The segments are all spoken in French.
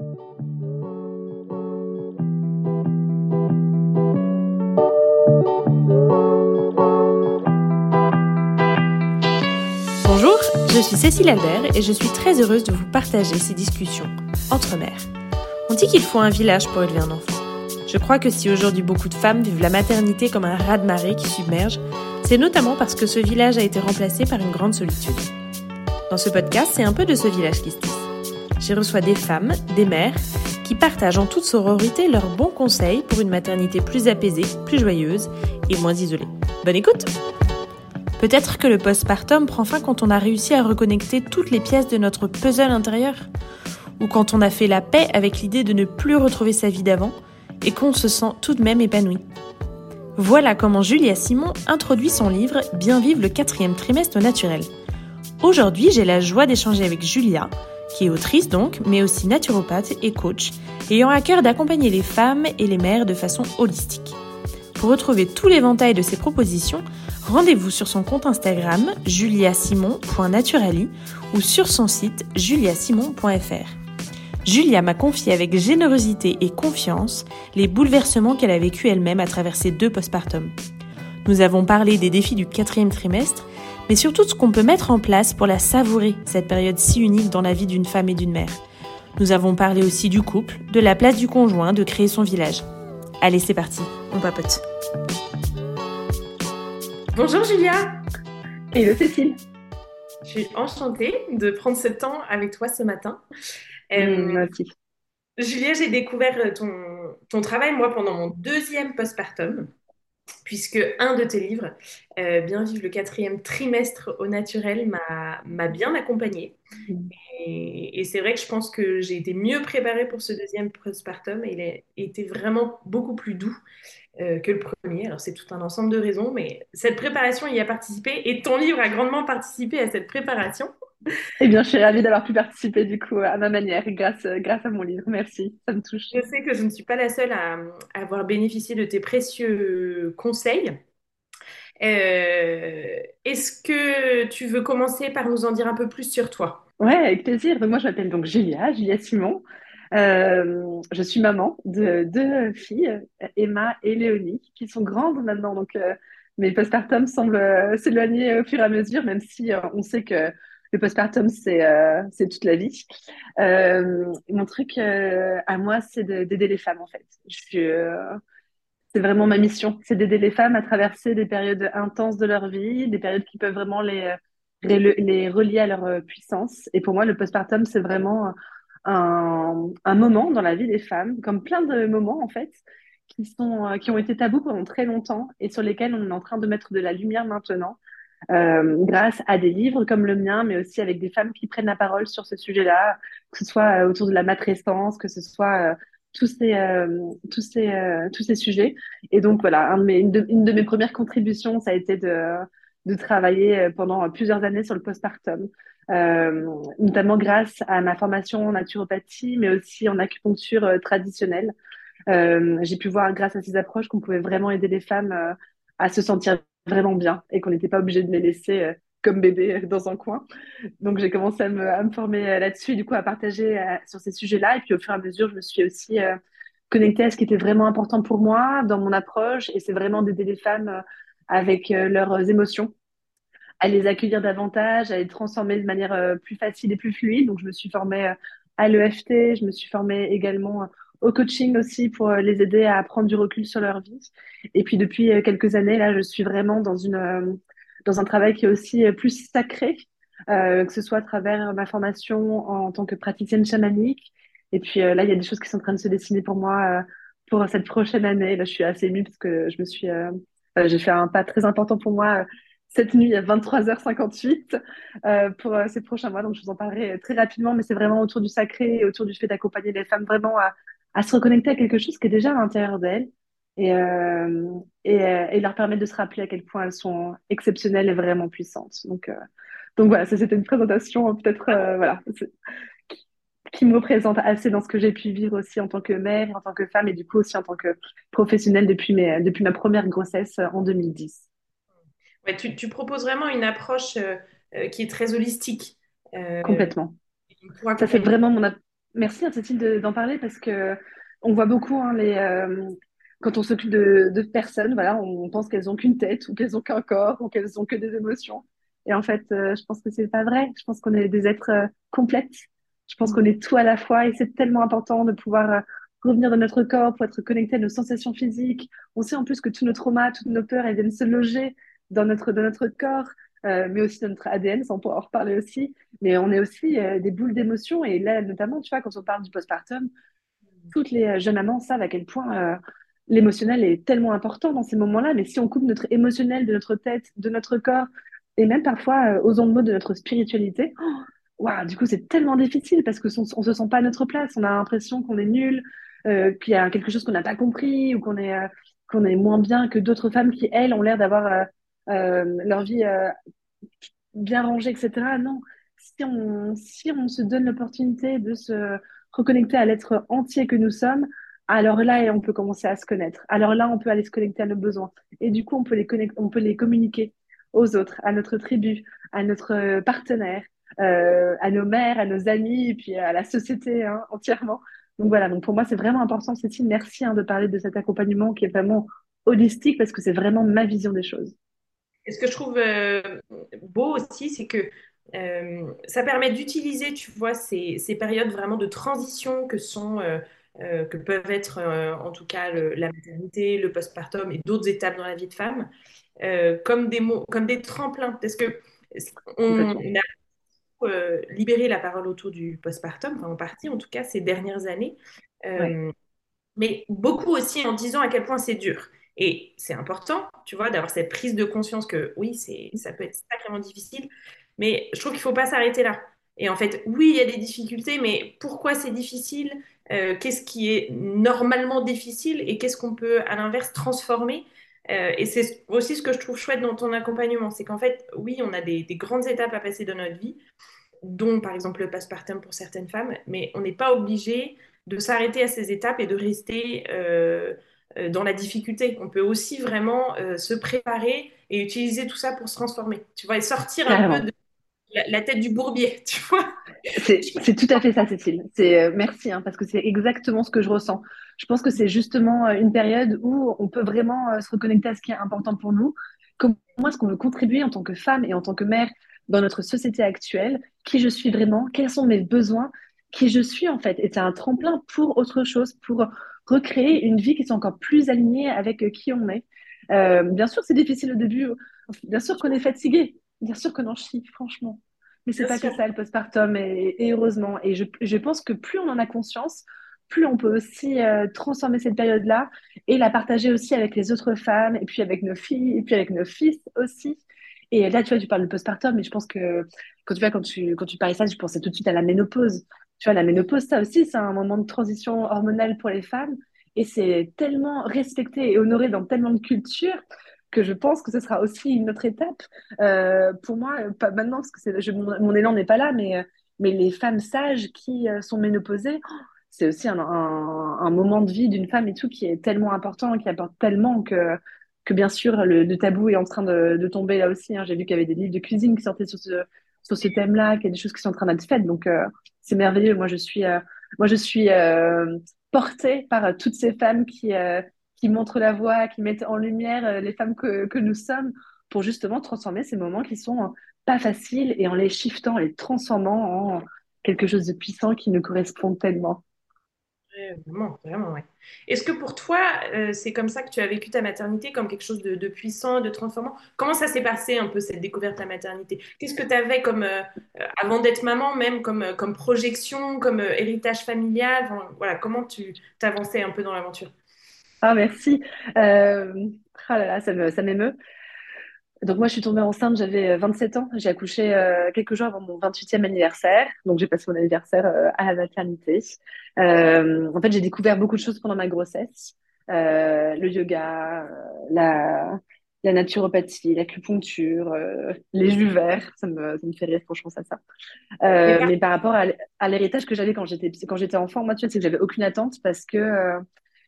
Bonjour, je suis Cécile Albert et je suis très heureuse de vous partager ces discussions entre mères. On dit qu'il faut un village pour élever un enfant. Je crois que si aujourd'hui beaucoup de femmes vivent la maternité comme un raz-de-marée qui submerge, c'est notamment parce que ce village a été remplacé par une grande solitude. Dans ce podcast, c'est un peu de ce village qui se tisse. J'y reçois des femmes, des mères, qui partagent en toute sororité leurs bons conseils pour une maternité plus apaisée, plus joyeuse et moins isolée. Bonne écoute Peut-être que le postpartum prend fin quand on a réussi à reconnecter toutes les pièces de notre puzzle intérieur Ou quand on a fait la paix avec l'idée de ne plus retrouver sa vie d'avant et qu'on se sent tout de même épanoui Voilà comment Julia Simon introduit son livre Bien vivre le quatrième trimestre naturel. Aujourd'hui, j'ai la joie d'échanger avec Julia, qui est autrice donc, mais aussi naturopathe et coach, ayant à cœur d'accompagner les femmes et les mères de façon holistique. Pour retrouver tout l'éventail de ses propositions, rendez-vous sur son compte Instagram juliasimon.naturali ou sur son site juliasimon.fr. Julia m'a confié avec générosité et confiance les bouleversements qu'elle a vécu elle-même à travers ses deux postpartums. Nous avons parlé des défis du quatrième trimestre, mais surtout de ce qu'on peut mettre en place pour la savourer, cette période si unique dans la vie d'une femme et d'une mère. Nous avons parlé aussi du couple, de la place du conjoint, de créer son village. Allez, c'est parti, on papote. Bonjour Julia Hello Cécile Je suis enchantée de prendre ce temps avec toi ce matin. Merci. Julia, j'ai découvert ton, ton travail, moi, pendant mon deuxième postpartum, puisque un de tes livres, euh, Bien vivre le quatrième trimestre au naturel, m'a bien accompagnée. Et, et c'est vrai que je pense que j'ai été mieux préparée pour ce deuxième postpartum et il a été vraiment beaucoup plus doux euh, que le premier. Alors c'est tout un ensemble de raisons, mais cette préparation y a participé et ton livre a grandement participé à cette préparation. Eh bien, je suis ravie d'avoir pu participer du coup à ma manière grâce, grâce à mon livre. Merci, ça me touche. Je sais que je ne suis pas la seule à, avoir bénéficié de tes précieux conseils. Euh, est-ce que tu veux commencer par nous en dire un peu plus sur toi? Ouais, avec plaisir. Donc, moi, je m'appelle donc Julia, Julia Simon. Euh, je suis maman de deux filles, Emma et Léonie, qui sont grandes maintenant. Donc, euh, mes postpartum semblent euh, s'éloigner au fur et à mesure, même si on sait que le postpartum, c'est toute la vie. mon truc à moi, c'est d'aider les femmes, en fait. c'est vraiment ma mission, c'est d'aider les femmes à traverser des périodes intenses de leur vie, des périodes qui peuvent vraiment les, les, relier à leur puissance. Et pour moi, le postpartum, c'est vraiment un, moment dans la vie des femmes, comme plein de moments en fait, qui, sont, euh, qui ont été tabous pendant très longtemps et sur lesquels on est en train de mettre de la lumière maintenant, euh, grâce à des livres comme le mien, mais aussi avec des femmes qui prennent la parole sur ce sujet-là, que ce soit euh, autour de la matrescence, que ce soit tous ces, tous, ces, tous ces sujets. Et donc voilà, une de mes premières contributions, ça a été de, de travailler pendant plusieurs années sur le postpartum. Euh, notamment grâce à ma formation en naturopathie, mais aussi en acupuncture euh, traditionnelle. Euh, j'ai pu voir grâce à ces approches qu'on pouvait vraiment aider les femmes à se sentir vraiment bien et qu'on n'était pas obligé de les laisser comme bébé dans un coin. Donc j'ai commencé à me, à me former là-dessus, du coup à partager sur ces sujets-là. Et puis au fur et à mesure, je me suis aussi connectée à ce qui était vraiment important pour moi dans mon approche. Et c'est vraiment d'aider les femmes avec leurs émotions à les accueillir davantage, à les transformer de manière euh, plus facile et plus fluide. Donc, je me suis formée euh, à l'EFT, je me suis formée également euh, au coaching aussi pour les aider à prendre du recul sur leur vie. Et puis, depuis quelques années, là, je suis vraiment dans, une, dans un travail qui est aussi plus sacré, que ce soit à travers ma formation en tant que praticienne chamanique. Et puis là, il y a des choses qui sont en train de se dessiner pour moi pour cette prochaine année. Là, je suis assez émue parce que je me suis, j'ai fait un pas très important pour moi cette nuit à 23h58 euh, pour euh, ces prochains mois. Donc, je vous en parlerai très rapidement, mais c'est vraiment autour du sacré autour du fait d'accompagner les femmes vraiment à, se reconnecter à quelque chose qui est déjà à l'intérieur d'elles et, euh, euh, leur permettre de se rappeler à quel point elles sont exceptionnelles et vraiment puissantes. Donc, euh, donc voilà, ça c'était une présentation peut-être voilà, qui, me représente assez dans ce que j'ai pu vivre aussi en tant que mère, en tant que femme et du coup aussi en tant que professionnelle depuis, mes, depuis ma première grossesse en 2010 tu, proposes vraiment une approche euh, euh, qui est très holistique. Euh, Complètement. Ça, c'est vraiment mon, merci à Cécile d'en parler parce que on voit beaucoup hein, les, euh, quand on s'occupe de, de personnes, voilà, on pense qu'elles ont qu'une tête ou qu'elles ont qu'un corps ou qu'elles ont que des émotions. Et en fait, euh, je pense que c'est pas vrai. Je pense qu'on est des êtres euh, complètes. Je pense qu'on est tout à la fois et c'est tellement important de pouvoir euh, revenir dans notre corps pour être connecté à nos sensations physiques. On sait en plus que tous nos traumas, toutes nos peurs, elles viennent se loger dans notre, dans notre corps, euh, mais aussi dans notre ADN, ça on pourra en reparler aussi. Mais on est aussi euh, des boules d'émotions et là, notamment, tu vois, quand on parle du postpartum, toutes les jeunes mamans savent à quel point l'émotionnel est tellement important dans ces moments-là. Mais si on coupe notre émotionnel de notre tête, de notre corps, et même parfois, aux osons de mots, de notre spiritualité, oh, du coup, c'est tellement difficile parce que on, se sent pas à notre place. On a l'impression qu'on est nul, euh, qu'il y a quelque chose qu'on n'a pas compris ou qu'on est, euh, moins bien que d'autres femmes qui, elles, ont l'air d'avoir euh, leur vie bien rangée, etc. Non, si on, on se donne l'opportunité de se reconnecter à l'être entier que nous sommes, alors là, on peut commencer à se connaître. Alors là, on peut aller se connecter à nos besoins. Et du coup, on on peut les communiquer aux autres, à notre tribu, à notre partenaire, euh, à nos mères, à nos amis, et puis à la société hein, entièrement. Donc voilà, donc pour moi, c'est vraiment important, Cécile, merci hein, de parler de cet accompagnement qui est vraiment holistique parce que c'est vraiment ma vision des choses. Et ce que je trouve euh, beau aussi, c'est que euh, ça permet d'utiliser, tu vois, ces, ces, périodes vraiment de transition que sont, que peuvent être en tout cas la maternité, le postpartum et d'autres étapes dans la vie de femme, comme des mots, comme des tremplins, parce que on, a euh, libérer la parole autour du postpartum, en partie en tout cas ces dernières années, euh, mais beaucoup aussi en disant à quel point c'est dur. Et c'est important, tu vois, d'avoir cette prise de conscience que oui, c'est, ça peut être sacrément difficile, mais je trouve qu'il ne faut pas s'arrêter là. Et en fait, oui, il y a des difficultés, mais pourquoi c'est difficile euh, Qu'est-ce qui est normalement difficile et qu'est-ce qu'on peut, à l'inverse, transformer et c'est aussi ce que je trouve chouette dans ton accompagnement, c'est qu'en fait, oui, on a des, des, grandes étapes à passer dans notre vie, dont par exemple le postpartum pour certaines femmes, mais on n'est pas obligé de s'arrêter à ces étapes et de rester euh, euh, dans la difficulté. On peut aussi vraiment euh, se préparer et utiliser tout ça pour se transformer. Tu vois, et sortir un peu de la, tête du bourbier, tu vois. C'est tout à fait ça, Cécile. C'est merci, hein, parce que c'est exactement ce que je ressens. Je pense que c'est justement une période où on peut vraiment se reconnecter à ce qui est important pour nous. Comment est-ce qu'on veut contribuer en tant que femme et en tant que mère dans notre société actuelle, qui je suis vraiment, quels sont mes besoins, qui je suis en fait? Et c'est un tremplin pour autre chose, pour recréer une vie qui soit encore plus alignée avec qui on est. Euh, bien sûr, c'est difficile au début. Bien sûr qu'on est fatigué. Bien sûr qu'on en chie, franchement. Mais c'est pas que ça le postpartum, et, heureusement. Et je, je, pense que plus on en a conscience, plus on peut aussi euh, transformer cette période-là et la partager aussi avec les autres femmes, et puis avec nos filles, et puis avec nos fils aussi. Et là, tu vois, tu parles de postpartum, mais je pense que quand tu vois, quand tu, quand tu parlais ça, je pensais tout de suite à la ménopause. Tu vois, la ménopause, ça aussi, c'est un moment de transition hormonale pour les femmes. Et c'est tellement respecté et honoré dans tellement de cultures que je pense que ce sera aussi une autre étape. Euh, pour moi, pas maintenant, parce que mon, élan n'est pas là, mais, mais les femmes sages qui euh, sont ménopausées, oh, c'est aussi un, moment de vie d'une femme et tout qui est tellement important, qui apporte tellement que que bien sûr le, tabou est en train de, tomber là aussi. Hein. J'ai vu qu'il y avait des livres de cuisine qui sortaient sur ce, sur ce thème-là, qu'il y a des choses qui sont en train d'être faites. Donc euh, c'est merveilleux. Moi je suis, euh, moi je suis euh, portée par toutes ces femmes qui, qui montrent la voie, qui mettent en lumière les femmes que, nous sommes pour justement transformer ces moments qui sont pas faciles et en les shiftant, les transformant en quelque chose de puissant qui nous correspond tellement. Vraiment, vraiment, ouais. Est-ce que pour toi, euh, c'est comme ça que tu as vécu ta maternité, comme quelque chose de, puissant, de transformant? Comment ça s'est passé un peu cette découverte de ta maternité? Qu'est-ce que tu avais comme, euh, euh, avant d'être maman, même comme, comme projection, comme héritage familial? Voilà, comment tu t'avançais un peu dans l'aventure? Ah, merci. Euh... Ah là là, ça m'émeut. Donc moi, je suis tombée enceinte, j'avais 27 euh, ans. J'ai accouché euh, quelques jours avant mon 28e anniversaire. Donc j'ai passé mon anniversaire euh, à la maternité. en fait, j'ai découvert beaucoup de choses pendant ma grossesse. le yoga, la, la naturopathie, l'acupuncture, les jus verts. Ça me, ça me fait rire, franchement, ça, mais par rapport à, l'héritage que j'avais quand j'étais, quand j'étais enfant, moi, tu sais, c'est que j'avais aucune attente parce que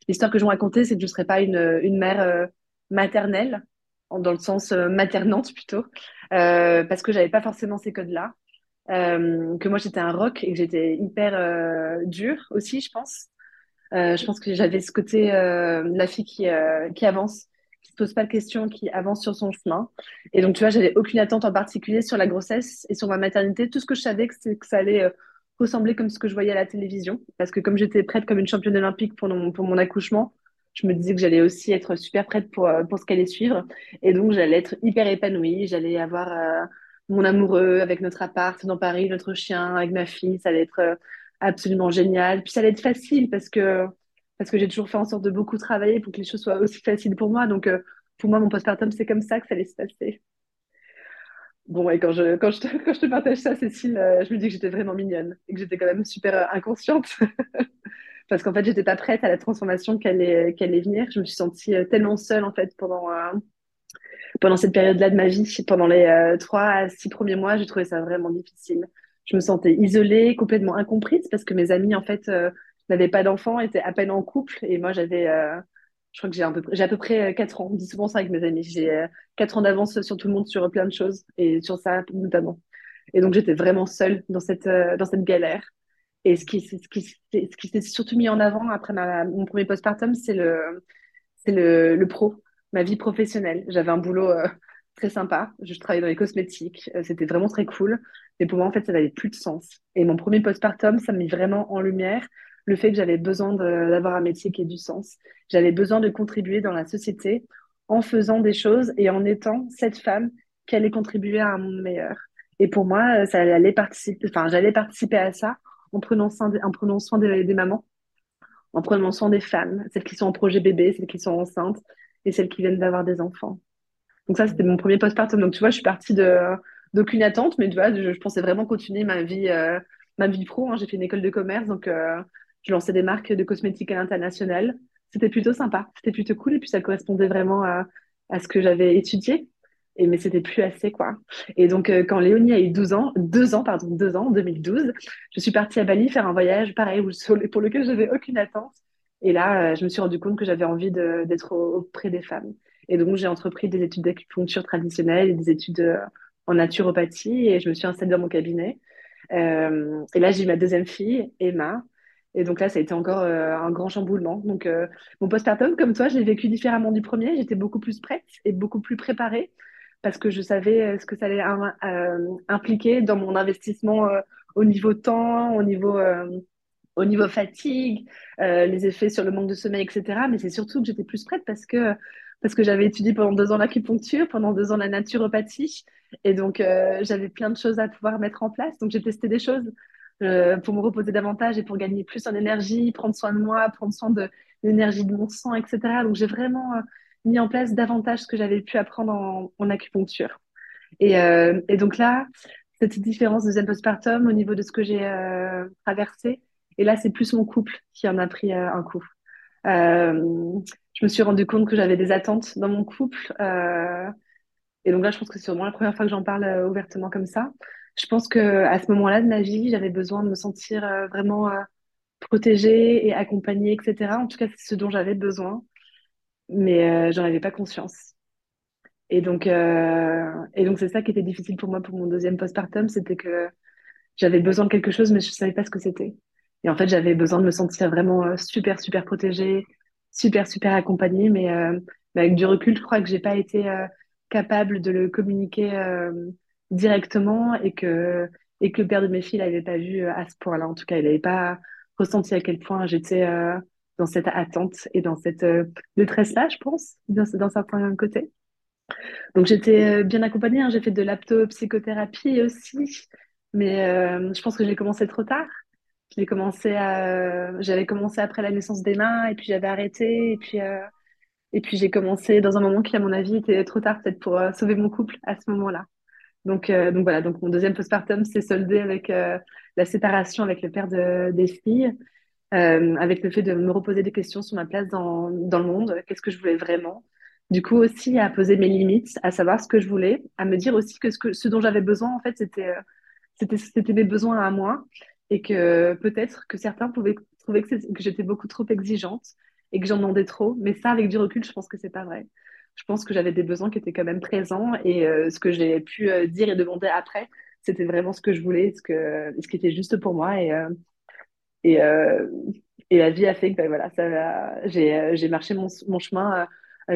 l'histoire que je vous racontais, c'est que je ne serais pas une, une mère maternelle dans le sens euh, maternante plutôt, euh, parce que j'avais pas forcément ces codes-là. que moi j'étais un rock et que j'étais hyper dure aussi, je pense. je pense que j'avais ce côté, la fille qui, qui avance, qui se pose pas de questions, qui avance sur son chemin. Et donc, tu vois, j'avais aucune attente en particulier sur la grossesse et sur ma maternité. Tout ce que je savais, c'est que ça allait ressembler comme ce que je voyais à la télévision. Parce que comme j'étais prête comme une championne olympique pour mon, pour mon accouchement, je me disais que j'allais aussi être super prête pour, euh, pour ce qu'allait suivre. Et donc, j'allais être hyper épanouie. J'allais avoir euh, mon amoureux avec notre appart dans Paris, notre chien, avec ma fille. Ça allait être euh, absolument génial. Puis ça allait être facile parce que, parce que j'ai toujours fait en sorte de beaucoup travailler pour que les choses soient aussi faciles pour moi. Donc, pour moi, mon postpartum, c'est comme ça que ça allait se passer. Bon, et quand je, quand je, te, quand je te partage ça, Cécile, je me dis que j'étais vraiment mignonne et que j'étais quand même super inconsciente. parce qu'en fait, j'étais pas prête à la transformation qu'elle allait, qu'elle allait venir. Je me suis sentie euh, tellement seule, en fait, pendant, euh, pendant cette période-là de ma vie. Pendant les euh, trois à six premiers mois, j'ai trouvé ça vraiment difficile. Je me sentais isolée, complètement incomprise, parce que mes amis, en fait, n'avaient pas d'enfants, étaient à peine en couple, et moi, j'avais, je crois que j'ai à peu près, j'ai près quatre ans. On dit souvent ça avec mes amis. J'ai quatre ans d'avance sur tout le monde sur plein de choses, et sur ça notamment. Et donc, j'étais vraiment seule dans cette, dans cette galère. Et ce qui, ce qui, ce qui s'est surtout mis en avant après mon premier postpartum, c'est le, c'est le, le, pro, ma vie professionnelle. J'avais un boulot euh, très sympa. Je travaillais dans les cosmétiques. Euh, c'était vraiment très cool. Mais pour moi, en fait, ça n'avait plus de sens. Et mon premier postpartum, ça m'a mis vraiment en lumière le fait que j'avais besoin d'avoir un métier qui ait du sens. J'avais besoin de contribuer dans la société en faisant des choses et en étant cette femme qui allait contribuer à un monde meilleur. Et pour moi, ça allait participer, enfin, j'allais participer à ça en prenant soin, en prenant soin des, mamans, en prenant soin des femmes, celles qui sont en projet bébé, celles qui sont enceintes et celles qui viennent d'avoir des enfants. Donc ça, c'était mon premier postpartum. Donc tu vois, je suis partie de d'aucune attente, mais tu vois, je, pensais vraiment continuer ma vie, euh, ma vie pro. Hein. J'ai fait une école de commerce, donc euh, je lançais des marques de cosmétiques à l'international. C'était plutôt sympa, c'était plutôt cool, et puis ça correspondait vraiment à, à ce que j'avais étudié. Et, mais c'était plus assez, quoi. Et donc, euh, quand Léonie a eu 12 ans, 2 ans, pardon, 2 ans, en 2012, je suis partie à Bali faire un voyage pareil, pour lequel j'avais aucune attente. Et là, euh, je me suis rendu compte que j'avais envie d'être auprès des femmes. Et donc, j'ai entrepris des études d'acupuncture traditionnelle et des études euh, en naturopathie et je me suis installée dans mon cabinet. Et là, j'ai ma deuxième fille, Emma. Et donc là, ça a été encore un grand chamboulement. Donc, mon postpartum, comme toi, je l'ai vécu différemment du premier. J'étais beaucoup plus prête et beaucoup plus préparée parce que je savais euh, ce que ça allait euh, impliquer dans mon investissement euh, au niveau temps, au niveau, au niveau fatigue, les effets sur le manque de sommeil, etc. Mais c'est surtout que j'étais plus prête parce que, parce que j'avais étudié pendant deux ans l'acupuncture, pendant deux ans la naturopathie. Et donc, j'avais plein de choses à pouvoir mettre en place. Donc, j'ai testé des choses pour me reposer davantage et pour gagner plus en énergie, prendre soin de moi, prendre soin de l'énergie de mon sang, etc. Donc, j'ai vraiment mis en place davantage ce que j'avais pu apprendre en, acupuncture. Et, euh, et, donc là, cette différence de zen postpartum au niveau de ce que j'ai euh, traversé, et là, c'est plus mon couple qui en a pris euh, un coup. je me suis rendu compte que j'avais des attentes dans mon couple. et donc là, je pense que c'est vraiment la première fois que j'en parle ouvertement comme ça. Je pense que à ce moment-là de ma vie, j'avais besoin de me sentir vraiment protégée et accompagnée, etc. En tout cas, c'est ce dont j'avais besoin mais euh, j'en avais pas conscience. Et donc, euh, et donc c'est ça qui était difficile pour moi pour mon deuxième postpartum, c'était que j'avais besoin de quelque chose, mais je savais pas ce que c'était. Et en fait, j'avais besoin de me sentir vraiment euh, super, super protégée, super, super accompagnée, mais, mais avec du recul, je crois que j'ai pas été capable de le communiquer directement et que, et que le père de mes filles l'avait pas vu à ce point-là. En tout cas, il n'avait pas ressenti à quel point j'étais dans cette attente et dans cette euh, détresse-là, je pense, dans, dans certains côtés. Donc j'étais euh, bien accompagnée, hein. j'ai fait de l'apto-psychothérapie aussi, mais euh, je pense que j'ai commencé trop tard. J'ai commencé à, j'avais commencé après la naissance d'Emma et puis j'avais arrêté et puis et puis j'ai commencé dans un moment qui à mon avis était trop tard peut-être pour sauver mon couple à ce moment-là. Donc donc voilà, donc mon deuxième postpartum s'est soldé avec la séparation avec le père de, des filles euh, avec le fait de me reposer des questions sur ma place dans, dans le monde, qu'est-ce que je voulais vraiment? Du coup aussi à poser mes limites, à savoir ce que je voulais, à me dire aussi que ce, que, ce dont j'avais besoin, en fait, c'était euh, c'était c'était mes besoins à moi et que peut-être que certains pouvaient trouver que, que j'étais beaucoup trop exigeante et que j'en demandais trop. Mais ça, avec du recul, je pense que c'est pas vrai. Je pense que j'avais des besoins qui étaient quand même présents et euh, ce que j'ai pu dire et demander après, c'était vraiment ce que je voulais, ce que, ce qui était juste pour moi. Et, euh, et, euh, et la vie a fait que ben, voilà, j'ai, marché mon, mon chemin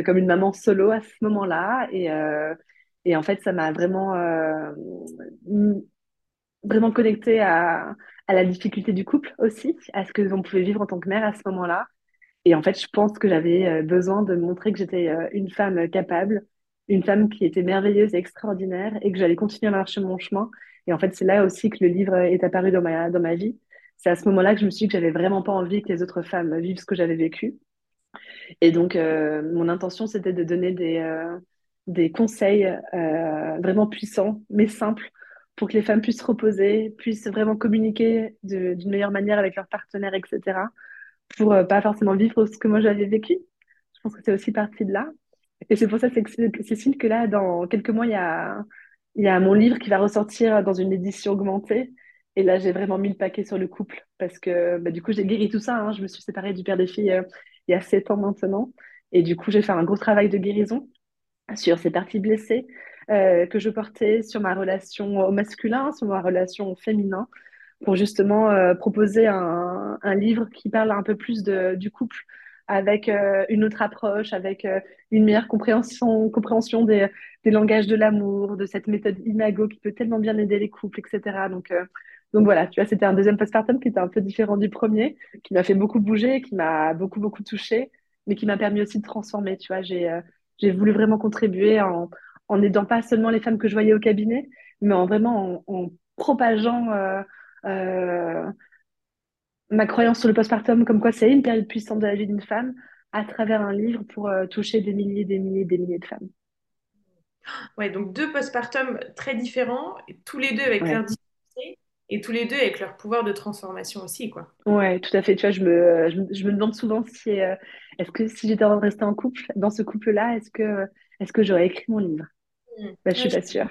comme une maman solo à ce moment-là. Et, et en fait, ça m'a vraiment, vraiment connecté à, à la difficulté du couple aussi, à ce que l'on pouvait vivre en tant que mère à ce moment-là. Et en fait, je pense que j'avais besoin de montrer que j'étais une femme capable, une femme qui était merveilleuse et extraordinaire et que j'allais continuer à marcher mon chemin. Et en fait, c'est là aussi que le livre est apparu dans ma, dans ma vie. C'est à ce moment-là que je me suis dit que j'avais vraiment pas envie que les autres femmes vivent ce que j'avais vécu. Et donc, euh, mon intention, c'était de donner des, euh, des conseils euh, vraiment puissants, mais simples, pour que les femmes puissent se reposer, puissent vraiment communiquer d'une meilleure manière avec leurs partenaires, etc., pour pas forcément vivre ce que moi j'avais vécu. Je pense que c'est aussi parti de là. Et c'est pour ça, Cécile, que là, dans quelques mois, il y a, il y a mon livre qui va ressortir dans une édition augmentée. Et là, j'ai vraiment mis le paquet sur le couple parce que bah, du coup, j'ai guéri tout ça. Hein. Je me suis séparée du père des filles euh, il y a sept ans maintenant. Et du coup, j'ai fait un gros travail de guérison sur ces parties blessées euh, que je portais, sur ma relation au masculin, sur ma relation au féminin, pour justement euh, proposer un, un, livre qui parle un peu plus de, du couple avec euh, une autre approche, avec euh, une meilleure compréhension, compréhension des, des langages de l'amour, de cette méthode Imago qui peut tellement bien aider les couples, etc. Donc, donc voilà, tu vois, c'était un deuxième postpartum qui était un peu différent du premier, qui m'a fait beaucoup bouger, qui m'a beaucoup, beaucoup touché, mais qui m'a permis aussi de transformer. Tu vois, j'ai voulu vraiment contribuer en, aidant pas seulement les femmes que je voyais au cabinet, mais en vraiment en, propageant ma croyance sur le postpartum, comme quoi c'est une période puissante de la vie d'une femme, à travers un livre pour euh, toucher des milliers, des milliers, des milliers de femmes. Ouais, donc deux postpartum très différents, tous les deux avec leur difficulté et tous les deux avec leur pouvoir de transformation aussi, quoi. Ouais, tout à fait. Tu vois, je me, je, me demande souvent si, euh, est-ce que si j'étais en rester en couple, dans ce couple-là, est-ce que, est-ce que j'aurais écrit mon livre? Mmh. bah, Je suis pas sûre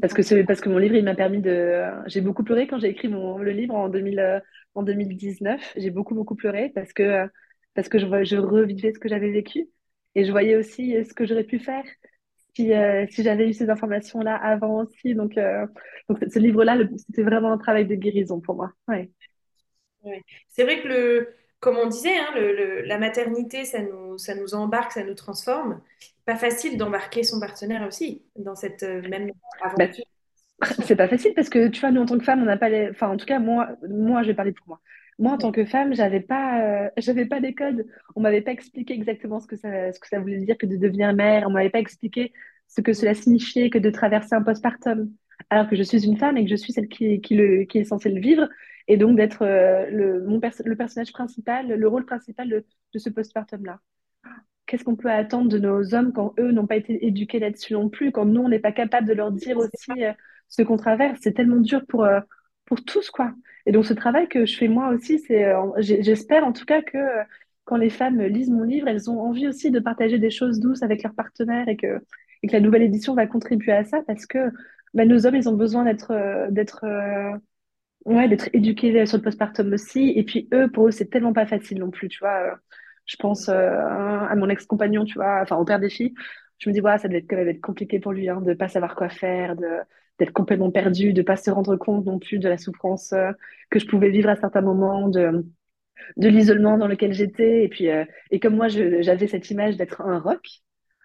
parce que parce que mon livre il m'a permis de j'ai beaucoup pleuré quand j'ai écrit mon le livre en 2000 euh, en 2019 j'ai beaucoup beaucoup pleuré parce que parce que je, je revivais ce que j'avais vécu et je voyais aussi ce que j'aurais pu faire si, euh, si j'avais eu ces informations là avant aussi. Donc euh, donc ce livre là c'était vraiment un travail de guérison pour moi. Ouais. c'est vrai que le comme on disait, hein, la maternité, ça nous, embarque, ça nous transforme. Pas facile d'embarquer son partenaire aussi dans cette euh, même aventure. Bah, c'est pas facile parce que tu vois, nous en tant que femme, on n'a pas les. Enfin, en tout cas, moi, moi, je vais parler pour moi. Moi, en tant que femme, j'avais pas, euh, j'avais pas les codes. On m'avait pas expliqué exactement ce que ça, ce que ça voulait dire que de devenir mère. On m'avait pas expliqué ce que cela signifiait que de traverser un postpartum. Alors que je suis une femme et que je suis celle qui, qui est censée le vivre et donc d'être euh, le, mon le personnage principal, le rôle principal de, de ce postpartum-là. Qu'est-ce qu'on peut attendre de nos hommes quand eux n'ont pas été éduqués là-dessus non plus, quand nous, on n'est pas capable de leur dire aussi euh, ce qu'on traverse? C'est tellement dur pour, euh, pour tous, quoi. Et donc, ce travail que je fais moi aussi, c'est, j'espère en tout cas que quand les femmes lisent mon livre, elles ont envie aussi de partager des choses douces avec leurs partenaires et que, et que la nouvelle édition va contribuer à ça parce que bah, nos hommes, ils ont besoin d'être, d'être Ouais, d'être éduqués sur le postpartum aussi. Et puis eux, pour eux, c'est tellement pas facile non plus, tu vois. Euh, je pense euh, à mon ex-compagnon, tu vois, enfin au père des filles. Je me dis, voilà, ça devait être, quand même être compliqué pour lui, hein, de pas savoir quoi faire, de d'être complètement perdu, de pas se rendre compte non plus de la souffrance euh, que je pouvais vivre à certains moments, de de l'isolement dans lequel j'étais. Et puis, et comme moi, j'avais cette image d'être un rock,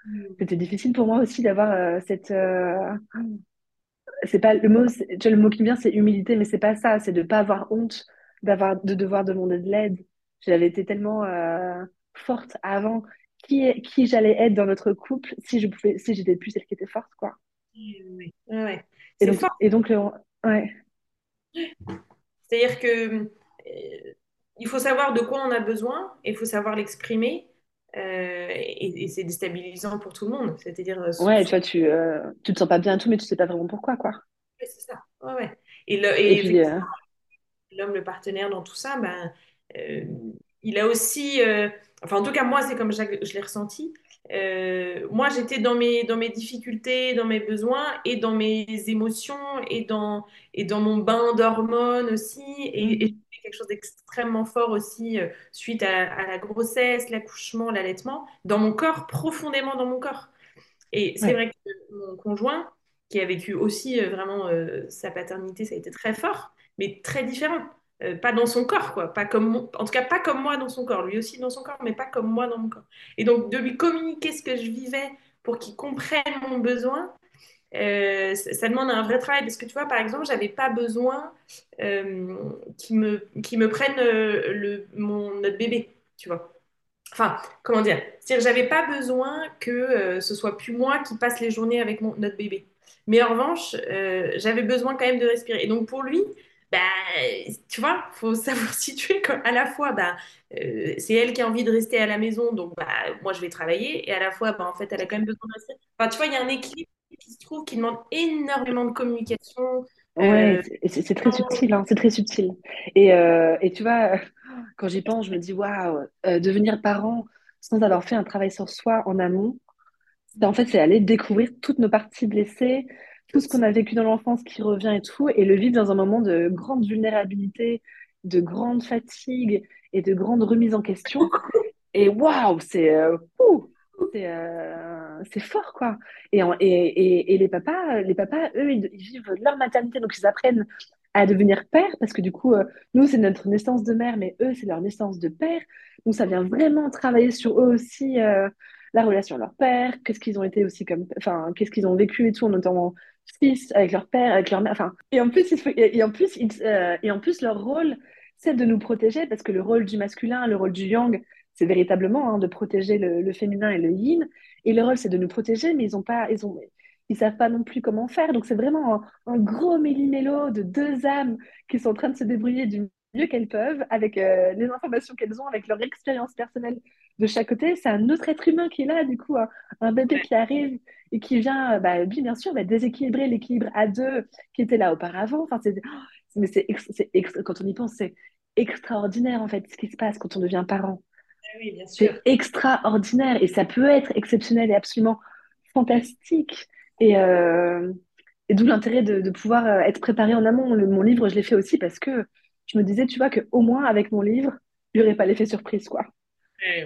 mm. c'était difficile pour moi aussi d'avoir cette c'est pas le mot, le mot qui me vient, c'est humilité, mais c'est pas ça. C'est de pas avoir honte d'avoir, de devoir demander de l'aide. J'avais été tellement euh, forte avant. Qui, qui j'allais être dans notre couple si je pouvais, si j'étais plus celle qui était forte, quoi? Ouais. Et, donc, et donc, ouais. C'est-à-dire que euh, il faut savoir de quoi on a besoin et il faut savoir l'exprimer. Euh, et, c'est déstabilisant pour tout le monde. C'est-à-dire. Euh, ouais, tu vois, tu, euh, tu te sens pas bien tout, mais tu sais pas vraiment pourquoi, quoi. Ouais, c'est ça. Ouais, ouais. Et, l'homme, le partenaire dans tout ça, ben, il a aussi. Enfin, en tout cas, moi, c'est comme je, je l'ai ressenti. moi, j'étais dans mes, dans mes difficultés, dans mes besoins et dans mes émotions et dans, et dans mon bain d'hormones aussi. Et, et quelque chose d'extrêmement fort aussi euh, suite à, la grossesse, l'accouchement, l'allaitement, dans mon corps, profondément dans mon corps. Et c'est vrai que mon conjoint, qui a vécu aussi euh, vraiment euh, sa paternité, ça a été très fort, mais très différent. Euh, pas dans son corps, quoi. Pas comme en tout cas, pas comme moi dans son corps. Lui aussi dans son corps, mais pas comme moi dans mon corps. Et donc, de lui communiquer ce que je vivais pour qu'il comprenne mon besoin, ça, ça, demande un vrai travail. Parce que tu vois, par exemple, j'avais pas besoin qu'il me, me prenne le, mon, notre bébé, tu vois. Enfin, comment dire? C'est-à-dire, j'avais pas besoin que ce soit plus moi qui passe les journées avec mon, notre bébé. Mais en revanche, euh, j'avais besoin quand même de respirer. Et donc pour lui, bah, tu vois, il faut savoir situer à la fois, bah, euh, c'est elle qui a envie de rester à la maison, donc bah, moi je vais travailler, et à la fois, bah, en fait, elle a quand même besoin de rester. Enfin, tu vois, il y a un équilibre qui se trouve qui demande énormément de communication. Ouais, euh, c'est très subtil, hein, c'est très subtil. Et, et tu vois, quand j'y pense, je me dis, waouh, devenir parent sans avoir fait un travail sur soi en amont, en fait, c'est aller découvrir toutes nos parties blessées, tout ce qu'on a vécu dans l'enfance qui revient et tout, et le vivre dans un moment de grande vulnérabilité, de grande fatigue et de grande remise en question. Et waouh, c'est euh, euh, fort, quoi. Et, et, et, les papas, les papas, eux, ils, vivent leur maternité, donc ils apprennent à devenir père, parce que du coup, euh, nous, c'est notre naissance de mère, mais eux, c'est leur naissance de père. Donc ça vient vraiment travailler sur eux aussi la relation à leur père, qu'est-ce qu'ils ont été aussi comme, enfin, qu'est-ce qu'ils ont vécu et tout, notamment avec leur père, avec leur mère, enfin, et en plus, et en plus, euh, et en plus, leur rôle, c'est de nous protéger, parce que le rôle du masculin, le rôle du yang, c'est véritablement hein, de protéger le, féminin et le yin, et le rôle, c'est de nous protéger, mais ils ont pas, ils ont, ils savent pas non plus comment faire, donc c'est vraiment un, gros méli-mélo de deux âmes qui sont en train de se débrouiller du mieux qu'elles peuvent, avec euh, les informations qu'elles ont, avec leur expérience personnelle de chaque côté. C'est un autre être humain qui est là, du coup, un, bébé qui arrive et qui vient, bah, lui, bien sûr, va déséquilibrer l'équilibre à deux qui était là auparavant. Enfin, c'est, mais c'est, quand on y pense, c'est extraordinaire, en fait, ce qui se passe quand on devient parent. Ah oui, bien sûr. C'est extraordinaire et ça peut être exceptionnel et absolument fantastique. Et, euh, et d'où l'intérêt de, de, pouvoir euh, être préparé en amont. mon livre, je l'ai fait aussi parce que je me disais, tu vois, qu'au moins avec mon livre, il n'y aurait pas l'effet surprise, quoi.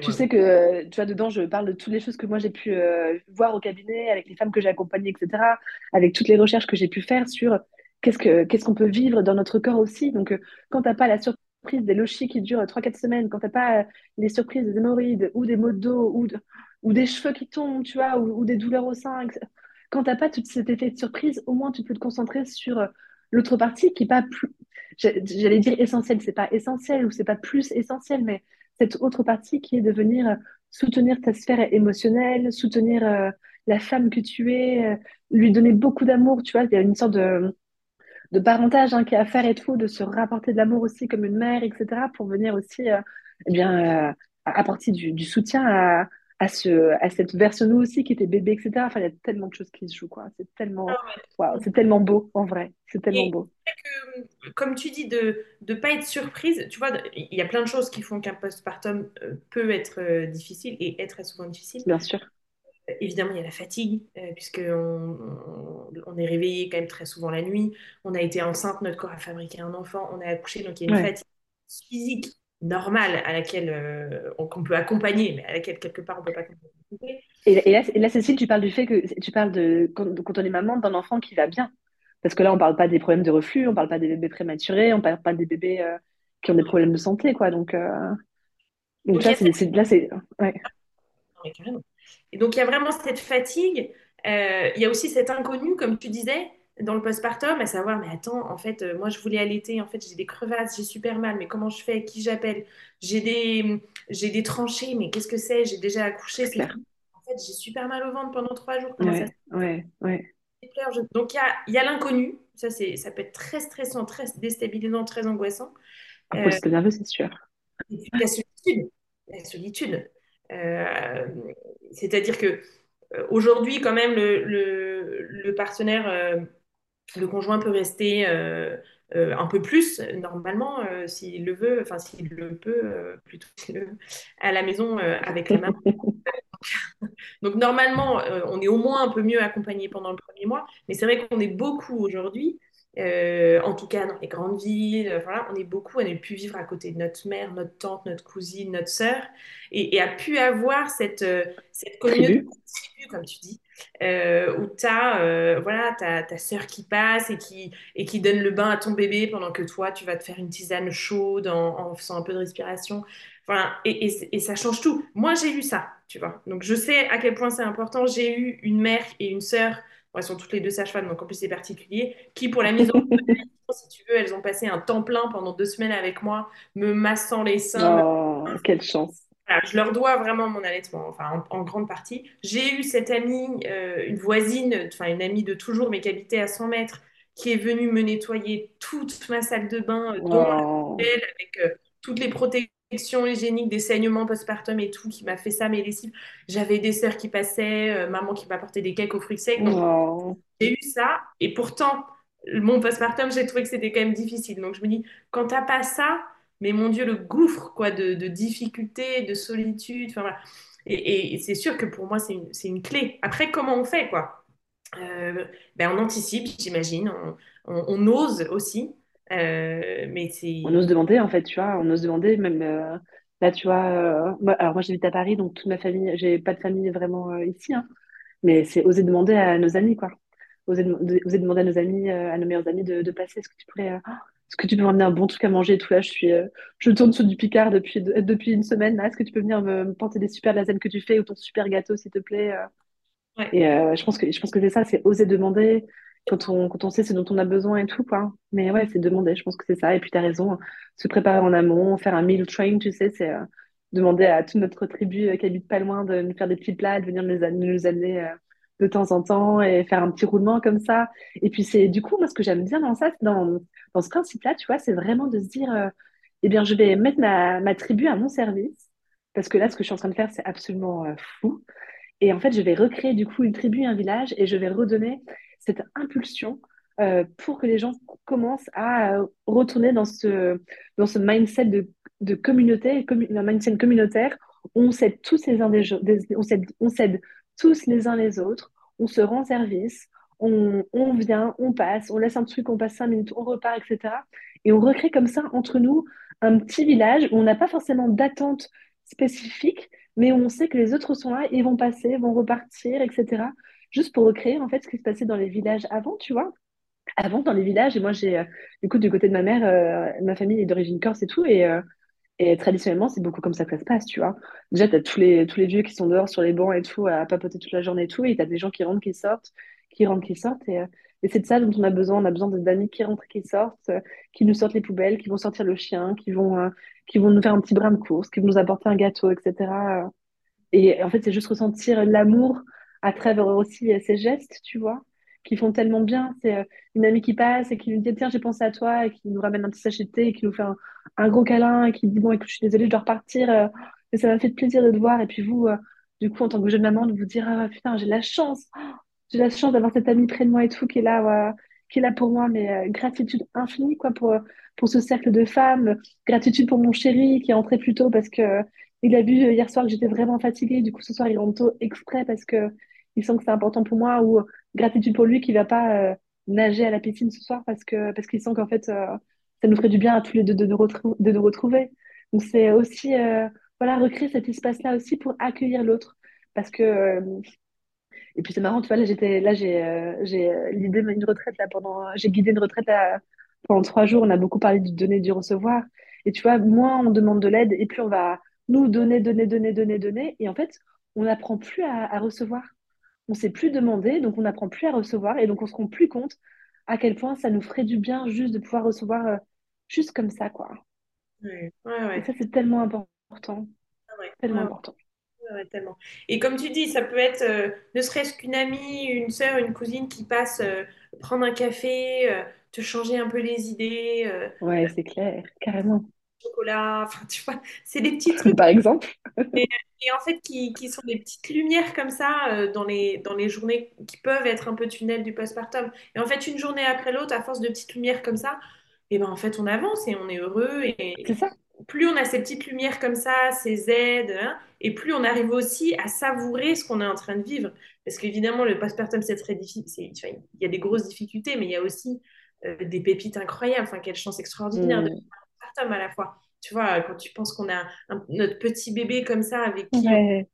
Tu sais que, tu vois, dedans, je parle de toutes les choses que moi j'ai pu euh, voir au cabinet, avec les femmes que j'ai accompagnées, etc., avec toutes les recherches que j'ai pu faire sur qu'est-ce que qu'est-ce qu'on peut vivre dans notre corps aussi. Donc, euh, quand tu n'as pas la surprise des lochis qui durent 3-4 semaines, quand tu n'as pas euh, les surprises des hémorroïdes ou des maux de dos ou, ou des cheveux qui tombent, tu vois, ou, ou des douleurs au sein, etc. quand tu n'as pas tout cet effet de surprise, au moins tu peux te concentrer sur l'autre partie qui n'est pas plus, j'allais dire essentiel, c'est pas essentiel ou c'est pas plus essentiel, mais cette autre partie qui est de venir soutenir ta sphère émotionnelle, soutenir euh, la femme que tu es, euh, lui donner beaucoup d'amour, tu vois, il y a une sorte de, de parentage hein, qui est à faire et tout, de se rapporter de l'amour aussi comme une mère, etc., pour venir aussi euh, eh bien, apporter du, du soutien à, à, ce, à cette version nous aussi qui était bébé, etc. Enfin, il y a tellement de choses qui se jouent, quoi. C'est tellement, ah c'est tellement beau, en vrai. C'est tellement beau. Que, comme tu dis, de ne pas être surprise, tu vois, il y a plein de choses qui font qu'un postpartum euh, peut être euh, difficile et est très souvent difficile. Bien sûr. Euh, évidemment, il y a la fatigue, puisqu'on on, est réveillé quand même très souvent la nuit. On a été enceinte, notre corps a fabriqué un enfant, on a accouché, donc il y a une fatigue physique normale à laquelle euh, on, peut accompagner, mais à laquelle quelque part on peut pas accompagner. Et, là, et là, Cécile, tu parles du fait que tu parles de quand, quand on est maman d'un enfant qui va bien. Parce que là, on parle pas des problèmes de reflux, on parle pas des bébés prématurés, on parle pas des bébés euh, qui ont des problèmes de santé, quoi. Donc, euh... donc, là, c'est, là, c'est, ouais. Et donc, il y a vraiment cette fatigue. Il y a aussi cet inconnu, comme tu disais, dans le postpartum, à savoir, mais attends, en fait, euh, moi je voulais allaiter, en fait j'ai des crevasses, j'ai super mal, mais comment je fais, qui j'appelle? J'ai des, j'ai des tranchées, mais qu'est-ce que c'est? J'ai déjà accouché, c'est En fait, j'ai super mal au ventre pendant trois jours. ouais, ouais, ouais. Donc il y a, y a l'inconnu, ça, c'est, ça peut être très stressant, très déstabilisant, très angoissant. Ah, euh, c'est nerveux, c'est sûr. Et puis la solitude. La solitude. Euh, c'est-à-dire que aujourd'hui, quand même, le, le, le partenaire le conjoint peut rester euh, euh, un peu plus, normalement, euh, s'il le veut, enfin s'il le peut, plutôt à la maison avec la maman. Donc normalement, on est au moins un peu mieux accompagné pendant le premier mois, mais c'est vrai qu'on est beaucoup aujourd'hui, en tout cas dans les grandes villes, voilà, on est beaucoup, on a pu vivre à côté de notre mère, notre tante, notre cousine, notre sœur, et, a pu avoir cette, cette communauté comme tu dis, euh, où tu as euh, voilà, ta, ta sœur qui passe et qui, et qui donne le bain à ton bébé pendant que toi, tu vas te faire une tisane chaude en, en faisant un peu de respiration. Enfin, et, et, et ça change tout. Moi, j'ai eu ça, tu vois. Donc, je sais à quel point c'est important. J'ai eu une mère et une sœur, elles sont toutes les deux sages-femmes, donc en plus, c'est particulier, qui, pour la mise en si tu veux, elles ont passé un temps plein pendant deux semaines avec moi, me massant les seins. Oh, quelle chance. Voilà, je leur dois vraiment mon allaitement, enfin en, en grande partie. J'ai eu cette amie, euh, une voisine, enfin une amie de toujours, mais qui habitait à 100 mètres, qui est venue me nettoyer toute ma salle de bain, euh, avec euh, toutes les protections hygiéniques, des saignements postpartum et tout, qui m'a fait ça, mes lessives. J'avais des sœurs qui passaient, maman qui m'apportait des cakes aux fruits secs. Donc j'ai eu ça, et pourtant, mon postpartum, j'ai trouvé que c'était quand même difficile. Donc je me dis, quand t'as pas ça, mais mon Dieu, le gouffre quoi, de, difficultés, de solitude, enfin voilà. Et, c'est sûr que pour moi, c'est une, clé. Après, comment on fait, quoi? Euh, ben, on anticipe, j'imagine, on, ose aussi, Euh, mais On ose demander, en fait, tu vois, on ose demander, même euh, là, tu vois, euh, moi, alors moi j'habite à Paris, donc toute ma famille, j'ai pas de famille vraiment ici, hein, mais c'est oser demander à nos amis, quoi. Oser, dem- de- oser demander à nos amis, à nos meilleurs amis de, passer, est-ce que tu pourrais, est-ce que tu peux m'emmener un bon truc à manger et tout là, je suis, euh, je tourne sur du Picard depuis, de- depuis une semaine, est-ce que tu peux venir me, me porter des super lasagnes que tu fais ou ton super gâteau, s'il te plaît, euh, Ouais, et euh, je pense que, je pense que c'est ça, c'est oser demander quand on, quand on sait ce dont on a besoin et tout, quoi. Mais ouais, c'est demander, je pense que c'est ça. Et puis, tu as raison, se préparer en amont, faire un meal train, tu sais, c'est demander à toute notre tribu qui habite pas loin de nous faire des petits plats, de venir nous, amener de temps en temps et faire un petit roulement comme ça. Et puis, c'est du coup, moi, ce que j'aime bien dans ça, dans, dans ce principe-là, tu vois, c'est vraiment de se dire, euh, eh bien, je vais mettre ma, ma tribu à mon service. Parce que là, ce que je suis en train de faire, c'est absolument euh, fou. Et en fait, je vais recréer du coup une tribu, un village, et je vais redonner cette impulsion euh, pour que les gens commencent à euh, retourner dans ce, dans ce mindset de, de communauté, commu- un mindset communautaire. On s'aide tous les uns des, des- on s'aide tous les uns les autres, on se rend service, on, on vient, on passe, on laisse un truc, on passe cinq minutes, on repart, etc. Et on recrée comme ça entre nous un petit village où on n'a pas forcément d'attente spécifique, mais où on sait que les autres sont là, ils vont passer, vont repartir, etc. Juste pour recréer en fait ce qui se passait dans les villages avant, tu vois. Avant, dans les villages, et moi j'ai, euh, du coup, du côté de ma mère, euh, ma famille est d'origine corse et tout, et, euh, et traditionnellement, c'est beaucoup comme ça que ça se passe, tu vois. Déjà, tu as tous les, tous les vieux qui sont dehors sur les bancs et tout, à papoter toute la journée et tout, et tu as des gens qui rentrent, qui sortent, qui rentrent, qui sortent, et, euh, c'est de ça dont on a besoin. On a besoin d'amis qui rentrent, qui sortent, euh, qui nous sortent les poubelles, qui vont sortir le chien, qui vont, euh, qui vont nous faire un petit brin de course, qui vont nous apporter un gâteau, etc. Et en fait, c'est juste ressentir l'amour à travers aussi ces gestes, tu vois, qui font tellement bien. C'est euh, une amie qui passe et qui nous dit, tiens, j'ai pensé à toi, et qui nous ramène un petit sachet de thé, et qui nous fait un, gros câlin, et qui dit, bon, écoute, je suis désolée, je dois repartir, euh, mais ça m'a fait plaisir de te voir. Et puis vous, euh, du coup, en tant que jeune maman, de vous dire, ah putain, j'ai la chance, j'ai la chance d'avoir cette amie près de moi et tout, qui est là, qui est là pour moi, mais gratitude infinie, quoi, pour, pour ce cercle de femmes, gratitude pour mon chéri qui est entré plus tôt parce que il a vu hier soir que j'étais vraiment fatiguée. Du coup, ce soir, il rentre tôt exprès parce que il sent que c'est important pour moi. Ou gratitude pour lui qui va pas euh, nager à la piscine ce soir parce que parce qu'il sent qu'en fait, euh, ça nous ferait du bien à tous les deux de nous de nous retrouver. Donc, c'est aussi euh, voilà recréer cet espace-là aussi pour accueillir l'autre. Parce que et puis c'est marrant, tu vois, là j'étais là j'ai j'ai l'idée d'une retraite là pendant j'ai guidé une retraite là, pendant trois jours. On a beaucoup parlé du donner, du recevoir. Et tu vois, moins on demande de l'aide et plus on va nous donner, donner, donner, donner, donner. Et en fait, on n'apprend plus à recevoir. On sait plus demander, donc on n'apprend plus à recevoir et donc on se rend plus compte à quel point ça nous ferait du bien juste de pouvoir recevoir euh, juste comme ça, quoi. ouais, ouais, Et ça, c'est tellement important, ouais, tellement important. tellement. Et comme tu dis, ça peut être euh, ne serait-ce qu'une amie, une sœur, une cousine qui passe euh, prendre un café, te changer un peu les idées, Ouais, c'est clair, carrément. Chocolat, enfin, tu vois, c'est des petits trucs. Par exemple. Et, et en fait, qui, qui sont des petites lumières comme ça euh, dans les, dans les journées qui peuvent être un peu tunnels du postpartum. Et en fait, une journée après l'autre, à force de petites lumières comme ça, et ben en fait, on avance et on est heureux. C'est Et ça. plus on a ces petites lumières comme ça, ces aides, hein, et plus on arrive aussi à savourer ce qu'on est en train de vivre. Parce qu'évidemment, le postpartum, c'est très difficile. Il y a des grosses difficultés, mais il y a aussi euh, des pépites incroyables. Enfin, quelle chance extraordinaire de Hmm. Postpartum à la fois. Tu vois, quand tu penses qu'on a un- notre petit bébé comme ça avec qui Ouais.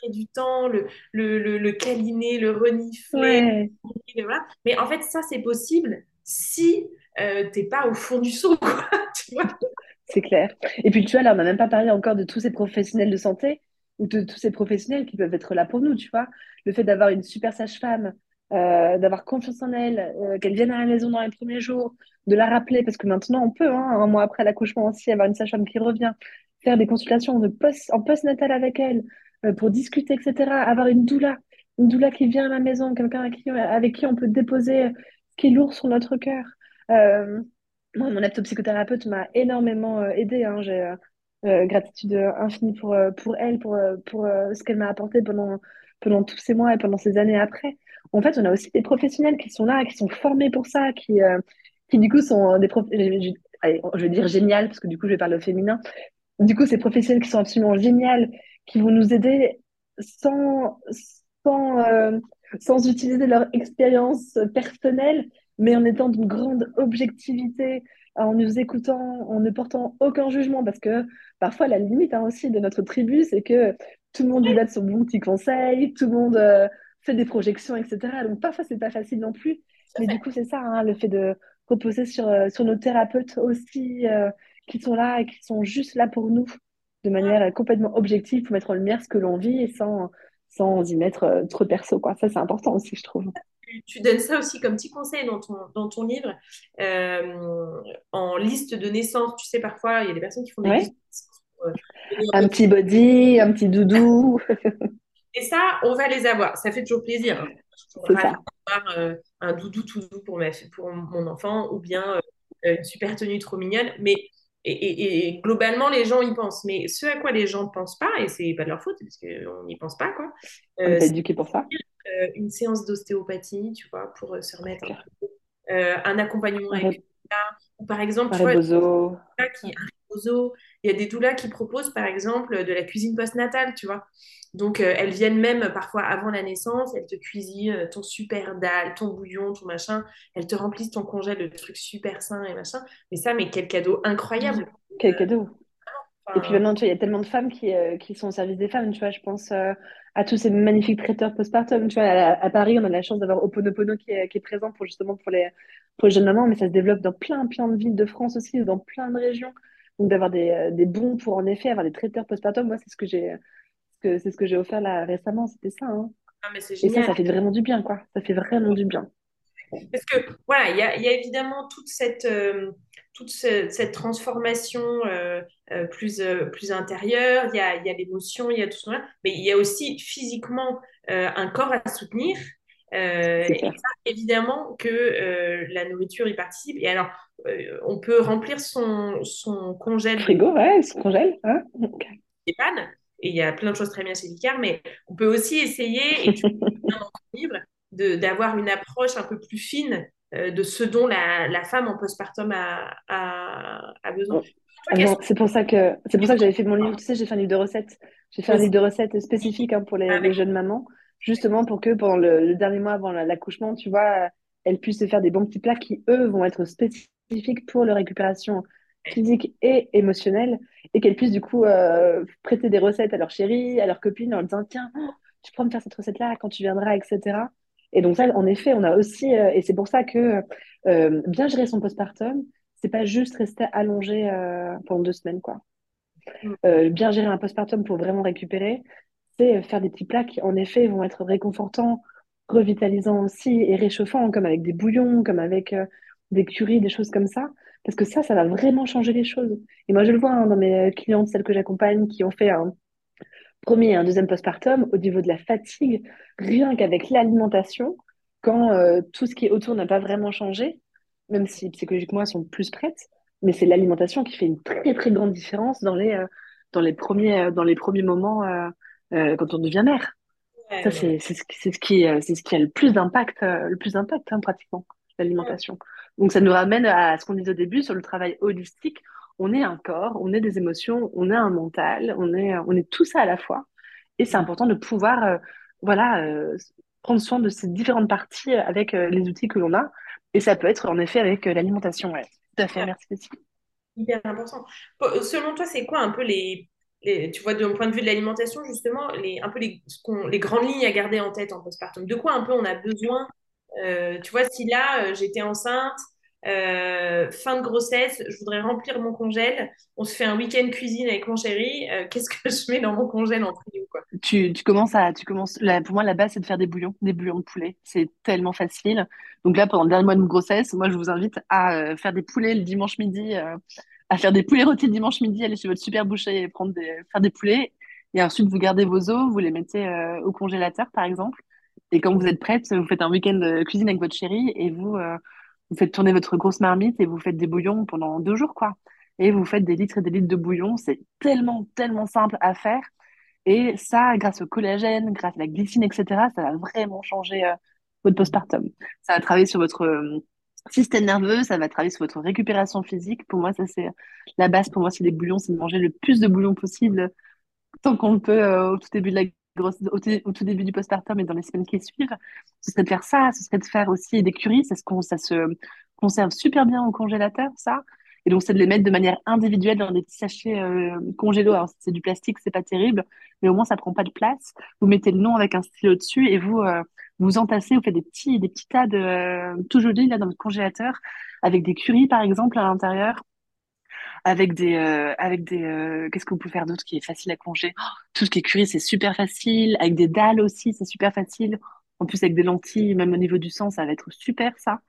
créer du temps, le, le, le, le câliner, le renifler. Mais en fait, ça, c'est possible si euh, t'es pas au fond du seau, quoi. tu vois c'est clair. Et puis, tu vois, là, on n'a même pas parlé encore de tous ces professionnels de santé ou de tous ces professionnels qui peuvent être là pour nous, tu vois. Le fait d'avoir une super sage-femme, euh, d'avoir confiance en elle, euh, qu'elle vienne à la maison dans les premiers jours, de la rappeler, parce que maintenant, on peut, hein, un mois après l'accouchement aussi, avoir une sage-femme qui revient, faire des consultations en post-natal avec elle, euh, pour discuter, etc. Avoir une doula, une doula qui vient à la maison, quelqu'un avec qui, on peut déposer ce qui est lourd sur notre cœur. Moi, mon psychothérapeute m'a énormément euh, aidé. Hein. J'ai gratitude infinie pour, pour elle, pour, pour ce qu'elle m'a apporté pendant, pendant tous ces mois et pendant ces années après. En fait, on a aussi des professionnels qui sont là, qui sont formés pour ça, qui, qui du coup sont des professionnels, je vais dire génial, parce que du coup, je vais parler au féminin. Du coup, ces professionnels qui sont absolument géniaux, qui vont nous aider sans, sans, sans utiliser leur expérience personnelle, mais en étant d'une grande objectivité, en nous écoutant, en ne portant aucun jugement, parce que parfois la limite hein, aussi de notre tribu, c'est que tout le monde lui donne son bon petit conseil, tout le monde euh, fait des projections, etc. Donc parfois c'est pas facile non plus, mais du coup c'est ça, hein, le fait de reposer sur, euh, sur nos thérapeutes aussi, euh, qui sont là et qui sont juste là pour nous, de manière complètement objective, pour mettre en lumière ce que l'on vit et sans, sans y mettre trop perso. Quoi. Ça c'est important aussi, je trouve tu, donnes ça aussi comme petit conseil dans ton, dans ton livre, euh, en liste de naissance. Tu sais, parfois, il y a des personnes qui font des listes euh, un petit body, un petit doudou. Et ça, on va les avoir. Ça fait toujours plaisir. Hein. Je avoir euh, un doudou tout doux pour, ma, pour mon enfant ou bien une super tenue trop mignonne. Mais et, globalement, les gens y pensent. Mais ce à quoi les gens ne pensent pas, et c'est pas de leur faute, parce qu'on n'y pense pas, quoi. Euh, on éduqué pour ça. Euh, une séance d'ostéopathie, tu vois, pour euh, se remettre un peu. Euh, un accompagnement avec ou par exemple, tu vois, qui, il y a des doulas qui proposent par exemple de la cuisine postnatale, tu vois. Donc elles viennent même parfois avant la naissance, elles te cuisinent ton super dalle, ton bouillon, ton machin, elles te remplissent ton congèle de trucs super sains et machin. Mais ça, mais quel cadeau incroyable. Quel cadeau. Et puis maintenant, tu vois, il y a tellement de femmes qui, qui sont au service des femmes, tu vois, je pense à tous ces magnifiques traiteurs postpartum. Tu vois, à, Paris, on a la chance d'avoir Oponopono qui est, qui est présent pour justement pour les, pour les jeunes mamans, mais ça se développe dans plein, plein de villes de France aussi, dans plein de régions. Donc d'avoir des, euh, des, bons pour en effet avoir des traiteurs postpartum, moi c'est ce que j'ai c'est ce que j'ai offert là récemment, c'était ça. Hein. Ah, mais Et ça, ça fait vraiment du bien, quoi. Ça fait vraiment du bien. Parce que voilà, il y a, y a, évidemment toute cette, euh, toute cette transformation euh, euh, plus, plus intérieure, il y a, y a l'émotion, il y a tout ça, mais il y a aussi physiquement un corps à soutenir. Et ça, évidemment que la nourriture y participe. Et alors, on peut remplir son, son congèle. Frigo, ouais, son congèle. Hein et il y a plein de choses très bien chez Vicard, mais on peut aussi essayer, et tu livre, d'avoir une approche un peu plus fine euh, de ce dont la, la femme en postpartum a, a, a besoin. c'est pour ça que c'est pour ça que j'avais fait mon livre. Tu sais, j'ai fait un livre de recettes. J'ai fait un livre de recettes spécifique hein, pour les, ah les, jeunes mamans, justement pour que pendant le, dernier mois avant l'accouchement, tu vois, elles puissent se faire des bons petits plats qui eux vont être spécifiques pour leur récupération physique et émotionnelle, et qu'elles puissent du coup euh, prêter des recettes à leur chérie, à leur copine, en leur disant tiens, tu pourras me faire cette recette-là quand tu viendras, etc. Et donc ça, en effet, on a aussi, euh, et c'est pour ça que euh, bien gérer son postpartum, c'est pas juste rester allongé pendant deux semaines, quoi. Mm. bien gérer un postpartum pour vraiment récupérer, c'est faire des petits plats qui, en effet, vont être réconfortants, revitalisants aussi et réchauffants, comme avec des bouillons, comme avec des curries, des choses comme ça. Parce que ça, ça va vraiment changer les choses. Et moi, je le vois hein, dans mes clientes, celles que j'accompagne, qui ont fait un, premier et un deuxième postpartum, au niveau de la fatigue, rien qu'avec l'alimentation, quand euh, tout ce qui est autour n'a pas vraiment changé, même si psychologiquement elles sont plus prêtes, mais c'est l'alimentation qui fait une très très grande différence dans les, euh, euh, dans les premiers moments quand on devient mère. Ça, c'est ce, ce, qui, c'est ce qui a le plus d'impact, le plus d'impact hein, pratiquement, l'alimentation. Donc ça nous ramène à ce qu'on disait au début sur le travail holistique on est un corps, on est des émotions, on est un mental, on est, on est tout ça à la fois. Et c'est important de pouvoir euh, voilà, euh, prendre soin de ces différentes parties avec euh, les outils que l'on a. Et ça peut être en effet avec l'alimentation. Ouais. Tout à fait, merci Hyper important. Selon toi, c'est quoi un peu les, tu vois, de mon point de vue de l'alimentation, justement, les, un peu les, grandes lignes à garder en tête en postpartum. De quoi un peu on a besoin euh, Tu vois, si là, euh, j'étais enceinte, euh, fin de grossesse, je voudrais remplir mon congèle, on se fait un week-end cuisine avec mon chéri, qu'est-ce que je mets dans mon congèle en trio, tu commences à, tu commences, pour moi, la base, c'est de faire des bouillons, des bouillons de poulet. C'est tellement facile. Donc là, pendant le dernier mois de grossesse, moi, je vous invite à faire des poulets le dimanche midi à faire des poulets rôtis dimanche midi, aller chez votre super boucher et prendre des, faire des poulets. Et ensuite, vous gardez vos os, vous les mettez euh, au congélateur, par exemple. Et quand vous êtes prête, vous faites un week-end de cuisine avec votre chérie et vous, euh, vous faites tourner votre grosse marmite et vous faites des bouillons pendant deux jours, quoi. Et vous faites des litres et des litres de bouillon. C'est tellement, tellement simple à faire. Et ça, grâce au collagène, grâce à la glycine, etc., ça va vraiment changer euh, votre postpartum. Ça va travailler sur votre système nerveux, ça va travailler sur votre récupération physique. Pour moi, ça c'est la base. Pour moi, c'est des bouillons, c'est de manger le plus de bouillons possible tant qu'on le peut euh, au tout début de la grosse, au, tout début du postpartum et dans les semaines qui suivent. Ce serait de faire ça, ce serait de faire aussi des curries. Ça se, ça se conserve super bien au congélateur, ça. Et donc, c'est de les mettre de manière individuelle dans des petits sachets euh, congélo. Alors, c'est du plastique, c'est pas terrible, mais au moins, ça prend pas de place. Vous mettez le nom avec un stylo dessus et vous, euh, vous entassez, vous faites des petits, des petits tas de euh, tout jolis là dans votre congélateur avec des curries par exemple à l'intérieur, avec des, euh, avec des, euh, qu'est-ce que vous pouvez faire d'autre qui est facile à conger? Oh, Tout ce qui est curry c'est super facile, avec des dalles aussi c'est super facile. En plus avec des lentilles, même au niveau du sang ça va être super ça.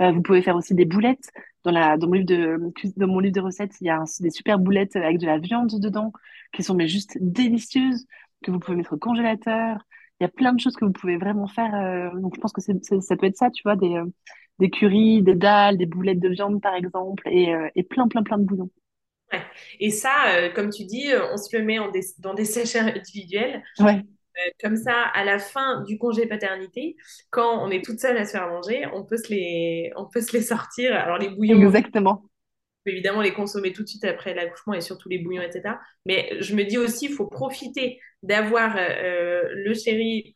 Vous pouvez faire aussi des boulettes. Dans, la, dans, mon livre de, dans mon livre de recettes, il y a des super boulettes avec de la viande dedans qui sont mais juste délicieuses, que vous pouvez mettre au congélateur il y a plein de choses que vous pouvez vraiment faire. Euh, donc, je pense que ça peut être ça, tu vois, des, euh, des curries, des dalles, des boulettes de viande, par exemple, et, euh, et plein, plein, plein de bouillons. Ouais. Et ça, comme tu dis, on se le met en dans des sachets individuels. Ouais. Comme ça, à la fin du congé paternité, quand on est toute seule à se faire manger, on peut se les, on peut se les sortir. Alors, les bouillons. Exactement évidemment les consommer tout de suite après l'accouchement et surtout les bouillons, etc. Mais je me dis aussi, il faut profiter d'avoir euh, le chéri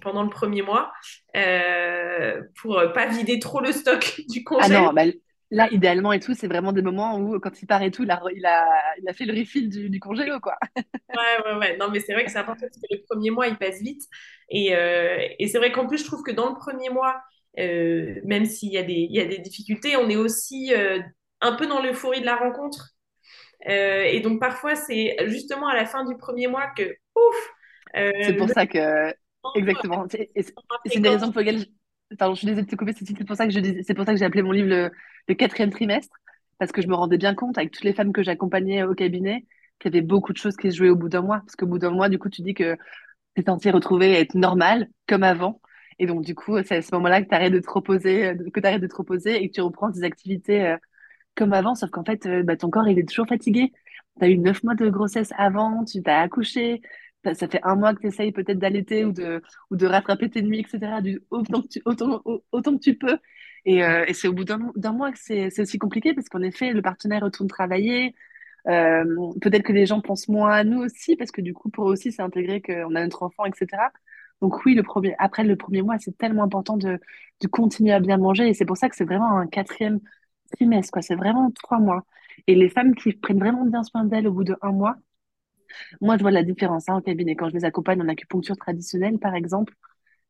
pendant le premier mois euh, pour pas vider trop le stock du congé. Ah non, bah, là, idéalement et tout, c'est vraiment des moments où, quand il part et tout, il a, il a, il a fait le refill du, du congélo, quoi. ouais, ouais, ouais. Non, mais c'est vrai que c'est important parce que le premier mois, il passe vite. Et, euh, et c'est vrai qu'en plus, je trouve que dans le premier mois, euh, même s'il y, a des, il y a des difficultés, on est aussi un peu dans l'euphorie de la rencontre. Euh, et donc parfois, c'est justement à la fin du premier mois que, ouf euh, C'est pour ça que... Exactement. C'est une des raisons pour lesquelles... Pardon, je suis désolée de te couper, c'est pour ça que c'est pour ça que j'ai appelé mon livre le, quatrième trimestre, parce que je me rendais bien compte avec toutes les femmes que j'accompagnais au cabinet qu'il y avait beaucoup de choses qui se jouaient au bout d'un mois, parce qu'au bout d'un mois, du coup, tu dis que tu es censé retrouver être normal comme avant, et donc du coup, c'est à ce moment-là que tu arrêtes de te reposer, que tu arrêtes de te reposer et que tu reprends tes activités comme avant, sauf qu'en fait, euh, bah, ton corps, il est toujours fatigué. Tu as eu neuf mois de grossesse avant, tu t'as accouché, ça fait un mois que tu essayes peut-être d'allaiter ou de, ou de rattraper tes nuits, etc., autant, que tu, autant, autant que tu peux. Et, euh, c'est au bout d'un mois que c'est aussi compliqué parce qu'en effet, le partenaire retourne travailler. Euh, peut-être que les gens pensent moins à nous aussi parce que du coup, pour eux aussi, c'est intégré qu'on a notre enfant, etc. Donc oui, le premier, après le premier mois, c'est tellement important de, de continuer à bien manger et c'est pour ça que c'est vraiment un quatrième trimestre. C'est vraiment trois mois. Et les femmes qui prennent vraiment bien soin d'elles au bout de un mois, moi, je vois la différence hein, au cabinet. Quand je les accompagne en acupuncture traditionnelle, par exemple,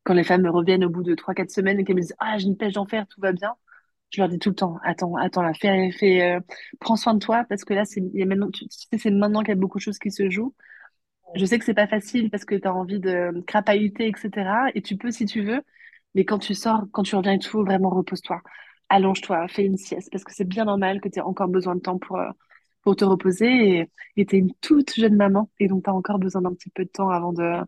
quand les femmes me reviennent au bout de trois, quatre semaines et qu'elles me disent Ah, j'ai une pêche d'enfer, tout va bien, je leur dis tout le temps Attends, attends, là, fais, euh, prends soin de toi parce que là, c'est maintenant, c'est maintenant qu'il y a beaucoup de choses qui se jouent. Je sais que c'est pas facile parce que tu as envie de crapahuter, etc. Et tu peux si tu veux, mais quand tu sors, quand tu reviens et tout, vraiment repose-toi allonge-toi, fais une sieste, parce que c'est bien normal que tu aies encore besoin de temps pour, euh, pour te reposer. Et tu es une toute jeune maman, et donc tu as encore besoin d'un petit peu de temps avant de,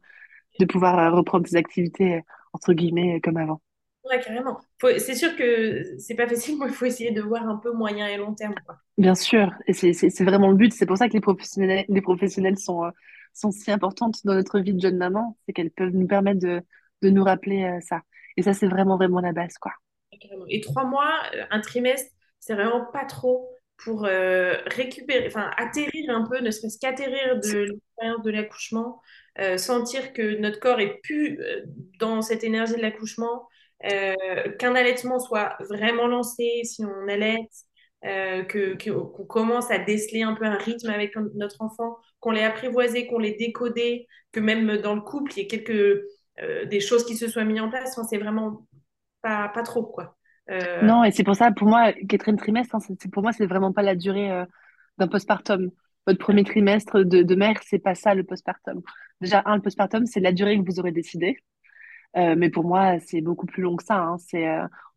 de pouvoir euh, reprendre tes activités, entre guillemets, comme avant. Ouais, carrément. C'est sûr que c'est pas facile, mais il faut essayer de voir un peu moyen et long terme. Bien sûr, et c'est vraiment le but. C'est pour ça que les professionnels, les professionnels sont, euh, sont si importantes dans notre vie de jeune maman, c'est qu'elles peuvent nous permettre de, de nous rappeler ça. Et ça, c'est vraiment, vraiment la base, quoi. Et trois mois, euh, un trimestre, c'est vraiment pas trop pour euh, récupérer, enfin atterrir un peu, ne serait-ce qu'atterrir de l'expérience de l'accouchement, euh, sentir que notre corps est plus dans cette énergie de l'accouchement, qu'un allaitement soit vraiment lancé si on allait, que qu'on commence à déceler un peu un rythme avec notre enfant qu'on l'ait apprivoisé, qu'on l'ait décodé, que même dans le couple, il y ait quelques euh, des choses qui se soient mises en place. c'est vraiment pas, pas trop, quoi. Euh, non, et c'est pour ça, pour moi, quatrième trimestre, hein, c'est, pour moi, c'est vraiment pas la durée euh, d'un postpartum. Votre premier trimestre de, de mère, c'est pas ça le postpartum. Déjà, un, le postpartum, c'est la durée que vous aurez décidé. Euh, mais pour moi, c'est beaucoup plus long que ça. Hein.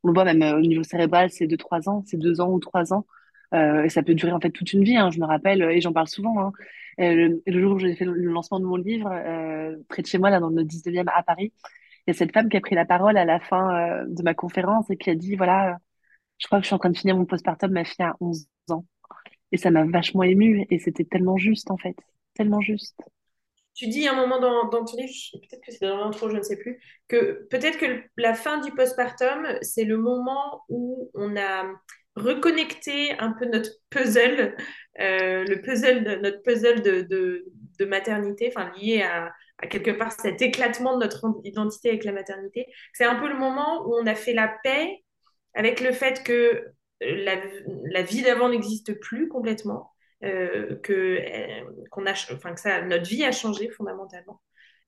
On le voit même au niveau cérébral, c'est de trois ans, c'est deux ans ou trois ans. et ça peut durer en fait toute une vie. Hein. Je me rappelle, et j'en parle souvent. Le, le, jour où j'ai fait le lancement de mon livre, près de chez moi, là, dans le 19e à Paris, il y a cette femme qui a pris la parole à la fin euh, de ma conférence et qui a dit, voilà, je crois que je suis en train de finir mon postpartum, ma fille a 11 ans. Et ça m'a vachement émue et c'était tellement juste, en fait. Tellement juste. Tu dis un moment dans, ton livre, peut-être que c'est dans l'intro, je ne sais plus, que peut-être que la fin du postpartum, c'est le moment où on a reconnecté un peu notre puzzle, euh, le puzzle, de, notre puzzle de, de maternité, enfin lié à, à quelque part cet éclatement de notre identité avec la maternité. C'est un peu le moment où on a fait la paix avec le fait que euh, la, la vie d'avant n'existe plus complètement, euh, que, euh, qu'on a, enfin, que ça, notre vie a changé fondamentalement,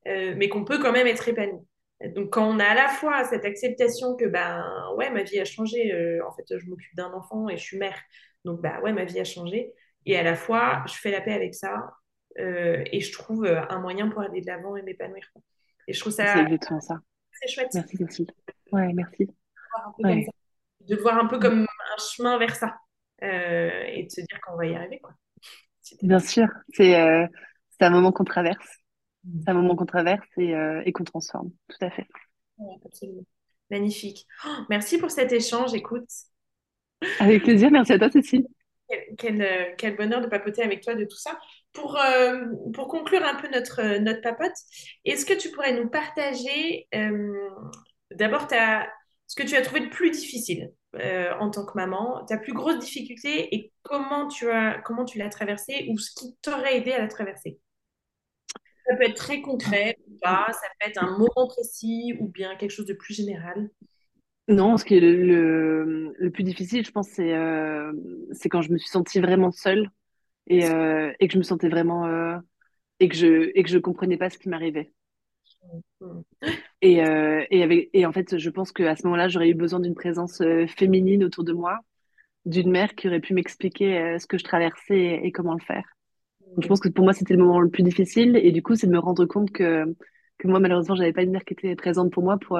mais qu'on peut quand même être épanoui. Donc quand on a à la fois cette acceptation que ben ouais ma vie a changé, en fait je m'occupe d'un enfant et je suis mère, donc bah ouais ma vie a changé, et à la fois je fais la paix avec ça euh, et je trouve euh, un moyen pour aller de l'avant et m'épanouir. Et je trouve ça. C'est exactement ça. C'est chouette. Merci, Cécile. Ouais, merci. De le voir un peu comme un chemin vers ça. Euh, et de se dire qu'on va y arriver. Quoi. Bien sûr. C'est euh, un moment qu'on traverse. Mm. C'est un moment qu'on traverse et, euh, et qu'on transforme. Tout à fait. Ouais, absolument. Magnifique. Oh, merci pour cet échange. Écoute. Avec plaisir. Merci à toi, Cécile. Quel, quel, bonheur de papoter avec toi de tout ça. Pour, euh, pour conclure un peu notre, euh, notre papote, est-ce que tu pourrais nous partager euh, d'abord ce que tu as trouvé de plus difficile en tant que maman, ta plus grosse difficulté et comment tu l'as traversée ou ce qui t'aurait aidé à la traverser? Ça peut être très concret ou pas, ça peut être un moment précis ou bien quelque chose de plus général? Non, ce qui est le, le, le plus difficile, je pense, c'est quand je me suis sentie vraiment seule et, euh, et que je me sentais vraiment euh, et que je et que je comprenais pas ce qui m'arrivait. Et, euh, et, avec, et en fait, je pense qu'à ce moment-là, j'aurais eu besoin d'une présence féminine autour de moi, d'une mère qui aurait pu m'expliquer ce que je traversais et, et comment le faire. Donc, je pense que pour moi, c'était le moment le plus difficile. Et du coup, c'est de me rendre compte que, que moi, malheureusement, j'avais pas une mère qui était présente pour moi pour,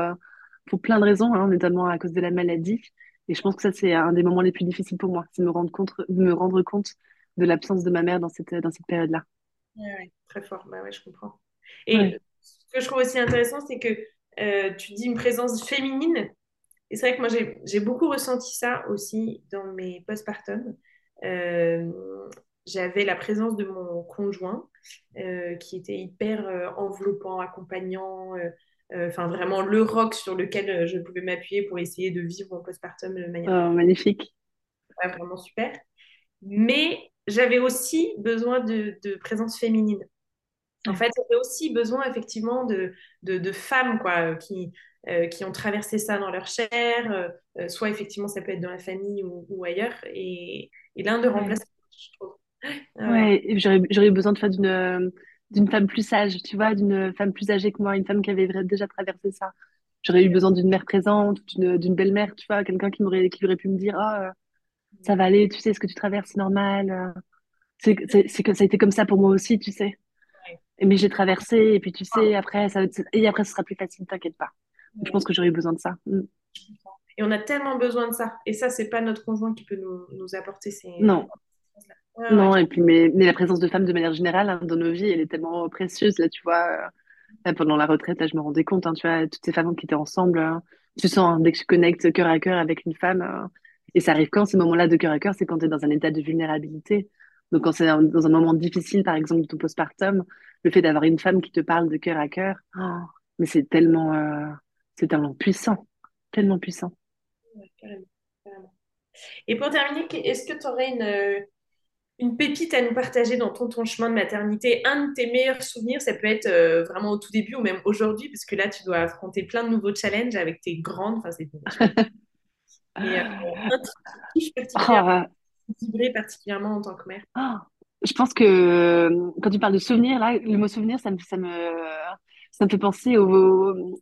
pour plein de raisons, hein, notamment à cause de la maladie. Et je pense que ça, c'est un des moments les plus difficiles pour moi, c'est de me rendre compte, de me rendre compte de l'absence de ma mère dans cette, dans cette période-là. Ouais, très fort, bah ouais, je comprends. Et ouais. ce que je trouve aussi intéressant, c'est que euh, tu dis une présence féminine. Et c'est vrai que moi, j'ai beaucoup ressenti ça aussi dans mes postpartum. Euh, J'avais la présence de mon conjoint euh, qui était hyper enveloppant, accompagnant, enfin vraiment le rock sur lequel je pouvais m'appuyer pour essayer de vivre mon postpartum de manière oh, magnifique. Vraiment super. Mais j'avais aussi besoin de, de, présence féminine. En fait, j'avais aussi besoin effectivement de, de, de femmes quoi, qui, euh, qui ont traversé ça dans leur chair, euh, soit effectivement ça peut être dans la famille ou, ou ailleurs, et, et l'un de remplace je trouve. Ouais, j'aurais besoin de faire d'une d'une femme plus sage, tu vois, d'une femme plus âgée que moi, une femme qui avait déjà traversé ça. J'aurais eu besoin d'une mère présente, d'une belle-mère, tu vois, quelqu'un qui m'aurait qui aurait pu me dire, oh, ça va aller, tu sais, ce que tu traverses, c'est normal. C'est que ça a été comme ça pour moi aussi, tu sais. Ouais. Mais j'ai traversé, et puis tu sais, après, ça, et après, ce sera plus facile, t'inquiète pas. Ouais. Je pense que j'aurais eu besoin de ça. Mm. Et on a tellement besoin de ça. Et ça, c'est pas notre conjoint qui peut nous, nous apporter ces. Non. Ouais, non, et puis, mais, mais la présence de femmes de manière générale hein, dans nos vies, elle est tellement précieuse. Là, tu vois, là, pendant la retraite, là, je me rendais compte, hein, tu vois, toutes ces femmes qui étaient ensemble, hein, tu sens, dès que tu connectes cœur à cœur avec une femme, euh, et ça arrive quand ces moments-là de cœur à cœur, c'est quand tu es dans un état de vulnérabilité. Donc, quand c'est dans un moment difficile, par exemple, de ton postpartum, le fait d'avoir une femme qui te parle de cœur à cœur, oh, mais c'est tellement, euh, c'est tellement puissant, tellement puissant. Ouais, carrément, carrément. Et pour terminer, est-ce que tu aurais une, une pépite à nous partager dans ton, ton chemin de maternité? Un de tes meilleurs souvenirs, ça peut être euh, vraiment au tout début ou même aujourd'hui, parce que là, tu dois affronter plein de nouveaux challenges avec tes grandes. Enfin, c'est Et euh, truc qui particulièrement, oh. particulièrement en tant que mère. Oh. je pense que quand tu parles de souvenirs, là, le mot souvenir, ça me, ça me, ça me fait penser au,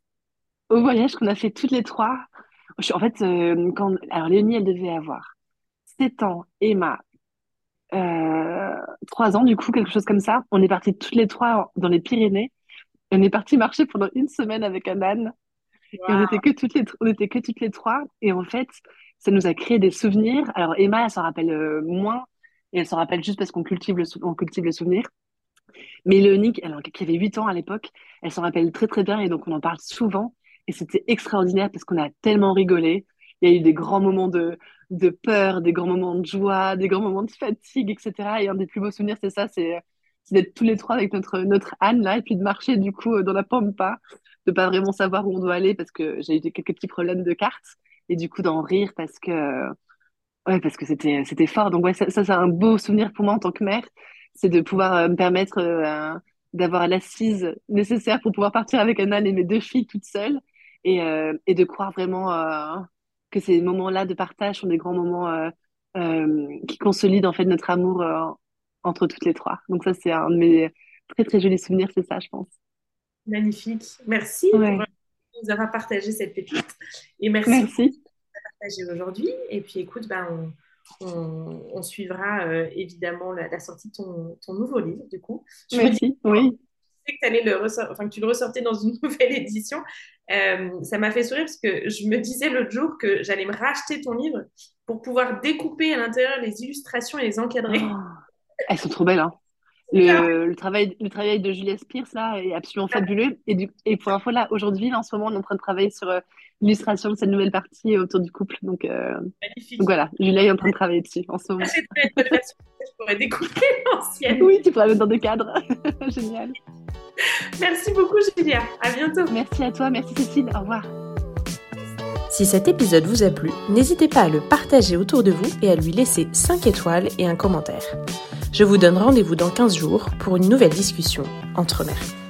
au voyage qu'on a fait toutes les trois. En fait, euh, quand, alors Léonie, elle devait avoir 7 ans, Emma, euh, 3 ans, du coup, quelque chose comme ça. On est partis toutes les trois dans les Pyrénées. On est parti marcher pendant une semaine avec un âne. Et on était que toutes les, on était que toutes les trois. Et en fait, ça nous a créé des souvenirs. Alors Emma, elle s'en rappelle euh, moins. Et elle s'en rappelle juste parce qu'on cultive le, on cultive le souvenir. Mais Léonie, elle, qui avait 8 ans à l'époque, elle s'en rappelle très très bien et donc on en parle souvent. Et c'était extraordinaire parce qu'on a tellement rigolé. Il y a eu des grands moments de, de peur, des grands moments de joie, des grands moments de fatigue, etc. Et un des plus beaux souvenirs, c'est ça, c'est d'être tous les trois avec notre, notre âne là, et puis de marcher du coup dans la pampa, de pas vraiment savoir où on doit aller parce que j'ai eu quelques petits problèmes de cartes, et du coup d'en rire parce que, ouais, parce que c'était, c'était fort. Donc ouais, ça, ça c'est un beau souvenir pour moi en tant que mère, c'est de pouvoir euh, me permettre euh, d'avoir l'assise nécessaire pour pouvoir partir avec âne et mes deux filles toutes seules et, euh, et de croire vraiment euh, que ces moments-là de partage sont des grands moments qui consolident en fait notre amour entre toutes les trois. Donc ça, c'est un de mes très très jolis souvenirs, c'est ça, je pense. Magnifique. Merci Ouais. pour nous avoir partagé cette pépite. Et merci, Merci. pour partager aujourd'hui. Et puis écoute, ben, on, on- on suivra euh, évidemment la, la sortie de ton, ton nouveau livre, du coup. Je me Merci. Oui. disais que, t'allais le ressor- enfin, que tu le ressortais dans une nouvelle édition. Euh, ça m'a fait sourire parce que je me disais l'autre jour que j'allais me racheter ton livre pour pouvoir découper à l'intérieur les illustrations et les encadrer. Oh, elles sont trop belles, hein. Le, le travail, le travail de Julia Spears, là, est absolument fabuleux. Et, du, et pour info, là, aujourd'hui, là, en ce moment, on est en train de travailler sur euh, l'illustration de cette nouvelle partie autour du couple. Donc, euh, Magnifique. donc voilà, Julia est en train de travailler dessus en ce moment. Une version, je pourrais découper l'ancienne. Oui, tu pourras mettre dans des cadres. Génial. Merci beaucoup, Julia. À bientôt. Merci à toi, merci Cécile, au revoir. Si cet épisode vous a plu, n'hésitez pas à le partager autour de vous et à lui laisser 5 étoiles et un commentaire. Je vous donne rendez-vous dans 15 jours pour une nouvelle discussion entre mères.